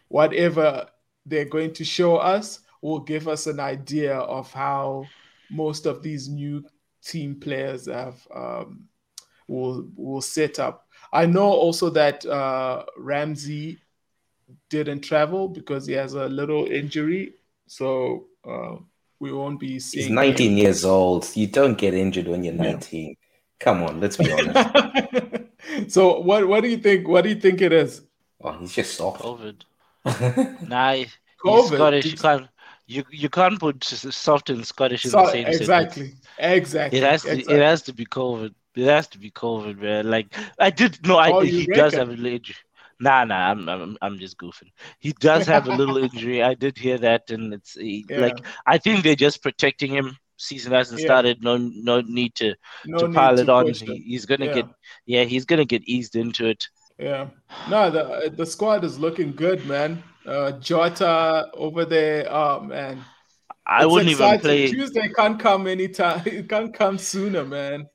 whatever they're going to show us will give us an idea of how most of these new team players have um, will will set up. I know also that uh, Ramsay didn't travel because he has a little injury, so uh, we won't be seeing. He's 19 years old. You don't get injured when you're Yeah. 19. Come on, let's be honest. so what what do you think? What do you think it is? oh, he's just soft. COVID. Nah, he's COVID. Scottish. You can't. You, you can't put soft and Scottish in So- the same sentence. exactly, exactly. It has to. exactly. It has to be COVID. It has to be COVID, man. Like I did. No, I. Oh, he does have a little injury. Nah, nah. I'm, I'm, I'm just goofing. He does have a little injury. I did hear that, and it's he, Yeah. like I think they're just protecting him. Season hasn't Yeah. started. No, no need to no to pile it on. He, he's gonna Yeah. get. Yeah, he's gonna get eased into it. Yeah. No, the the squad is looking good, man. Uh, Jota over there. Oh man. I It's wouldn't even play. Tuesday can't come anytime. It can't come sooner, man.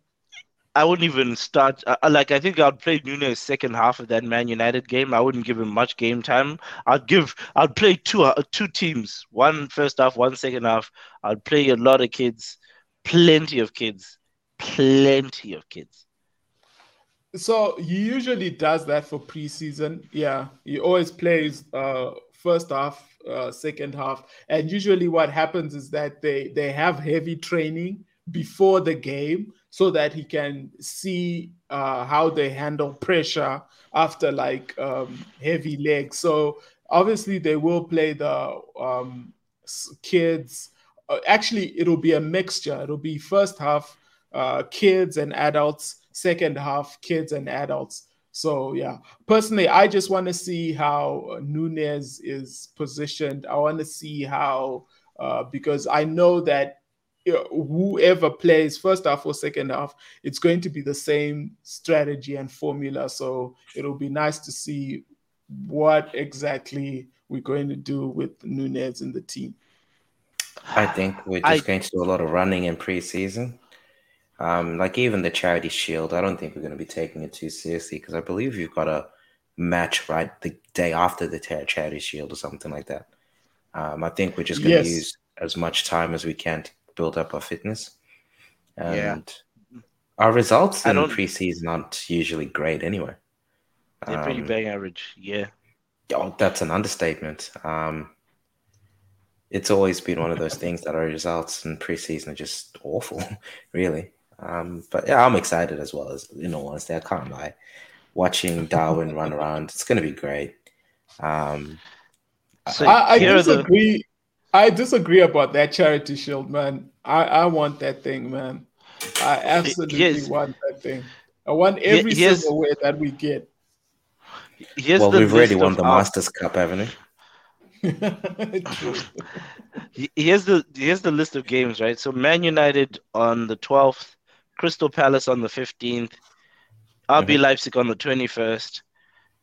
I wouldn't even start. Uh, like I think I'd play Nunez second half of that Man United game. I wouldn't give him much game time. I'd give. I'd play two uh, two teams. One first half, one second half. I'd play a lot of kids. plenty of kids, plenty of kids. So he usually does that for preseason. Yeah, he always plays uh, first half, uh, second half, and usually what happens is that they they have heavy training before the game so that he can see uh, how they handle pressure after like um, heavy legs. So obviously they will play the um, kids. Uh, actually, it'll be a mixture. It'll be first half uh, kids and adults, second half kids and adults. So yeah, personally, I just want to see how Nunez is positioned. I want to see how uh, because I know that whoever plays first half or second half, it's going to be the same strategy and formula. So it'll be nice to see what exactly we're going to do with Nunez in the team. I think we're just I, going to do a lot of running in preseason. Um, like even the charity shield, I don't think we're going to be taking it too seriously because I believe you've got a match right the day after the charity shield or something like that. Um, I think we're just going to yes. use as much time as we can to build up our fitness. And yeah. our results in preseason aren't usually great anyway. They're pretty um, bang average, yeah. Oh, that's an understatement. Um, it's always been one of those things that our results in preseason are just awful, really. Um, but yeah, I'm excited as well as you know, honestly, I can't lie. Watching Darwin run around, it's going to be great. Um, so I, I disagree. The... I disagree about that charity shield, man. I, I want that thing, man. I absolutely yes. want that thing. I want every yes. silverware that we get. Here's well, we've already won the Masters Cup, haven't we? here's the here's the list of games, right? So Man United on the 12th, Crystal Palace on the 15th, RB mm-hmm. Leipzig on the 21st,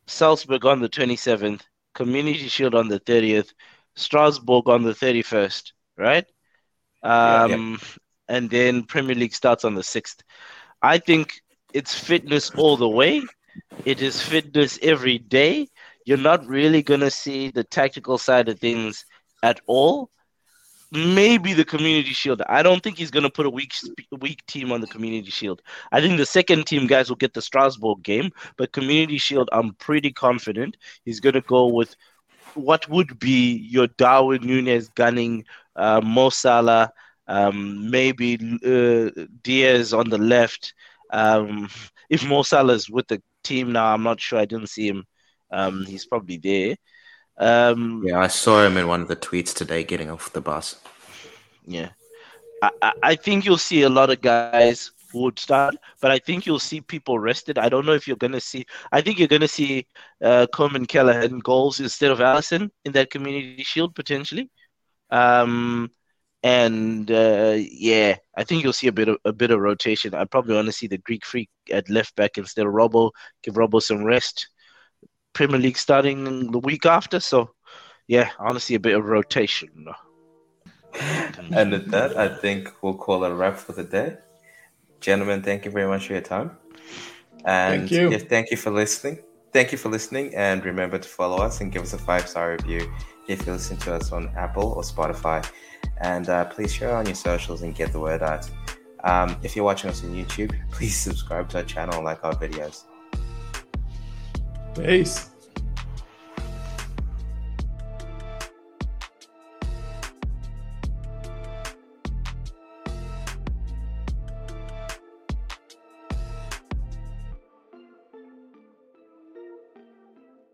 Salzburg on the 27th, Community Shield on the 30th, Strasbourg on the 31st, right? Um, yeah, yeah. And then Premier League starts on the 6th. I think it's fitness all the way. It is fitness every day. You're not really going to see the tactical side of things at all. Maybe the Community Shield. I don't think he's going to put a weak weak team on the Community Shield. I think the second team guys will get the Strasbourg game, but Community Shield, I'm pretty confident he's going to go with what would be your Darwin Nunez gunning, uh, Mo Salah, um, maybe uh, Diaz on the left. Um, if Mo Salah is with the team now, I'm not sure. I didn't see him. Um, he's probably there. Um, yeah, I saw him in one of the tweets today getting off the bus. Yeah. I, I think you'll see a lot of guys would start, but I think you'll see people rested. I don't know if you're going to see. I think you're going to see uh, Coleman Callaghan goals instead of Alisson in that Community Shield potentially. Um, and uh, yeah, I think you'll see a bit of a bit of rotation. I probably want to see the Greek freak at left back instead of Robbo. Give Robbo some rest. Premier League starting the week after, so yeah, I want to see a bit of rotation. and with that, I think we'll call it a wrap for the day gentlemen, thank you very much for your time. And thank you. Yeah, thank you for listening. Thank you for listening. And remember to follow us and give us a five star review if you listen to us on Apple or Spotify. And uh, please share on your socials and get the word out. Um, if you're watching us on YouTube, please subscribe to our channel and like our videos. É isso.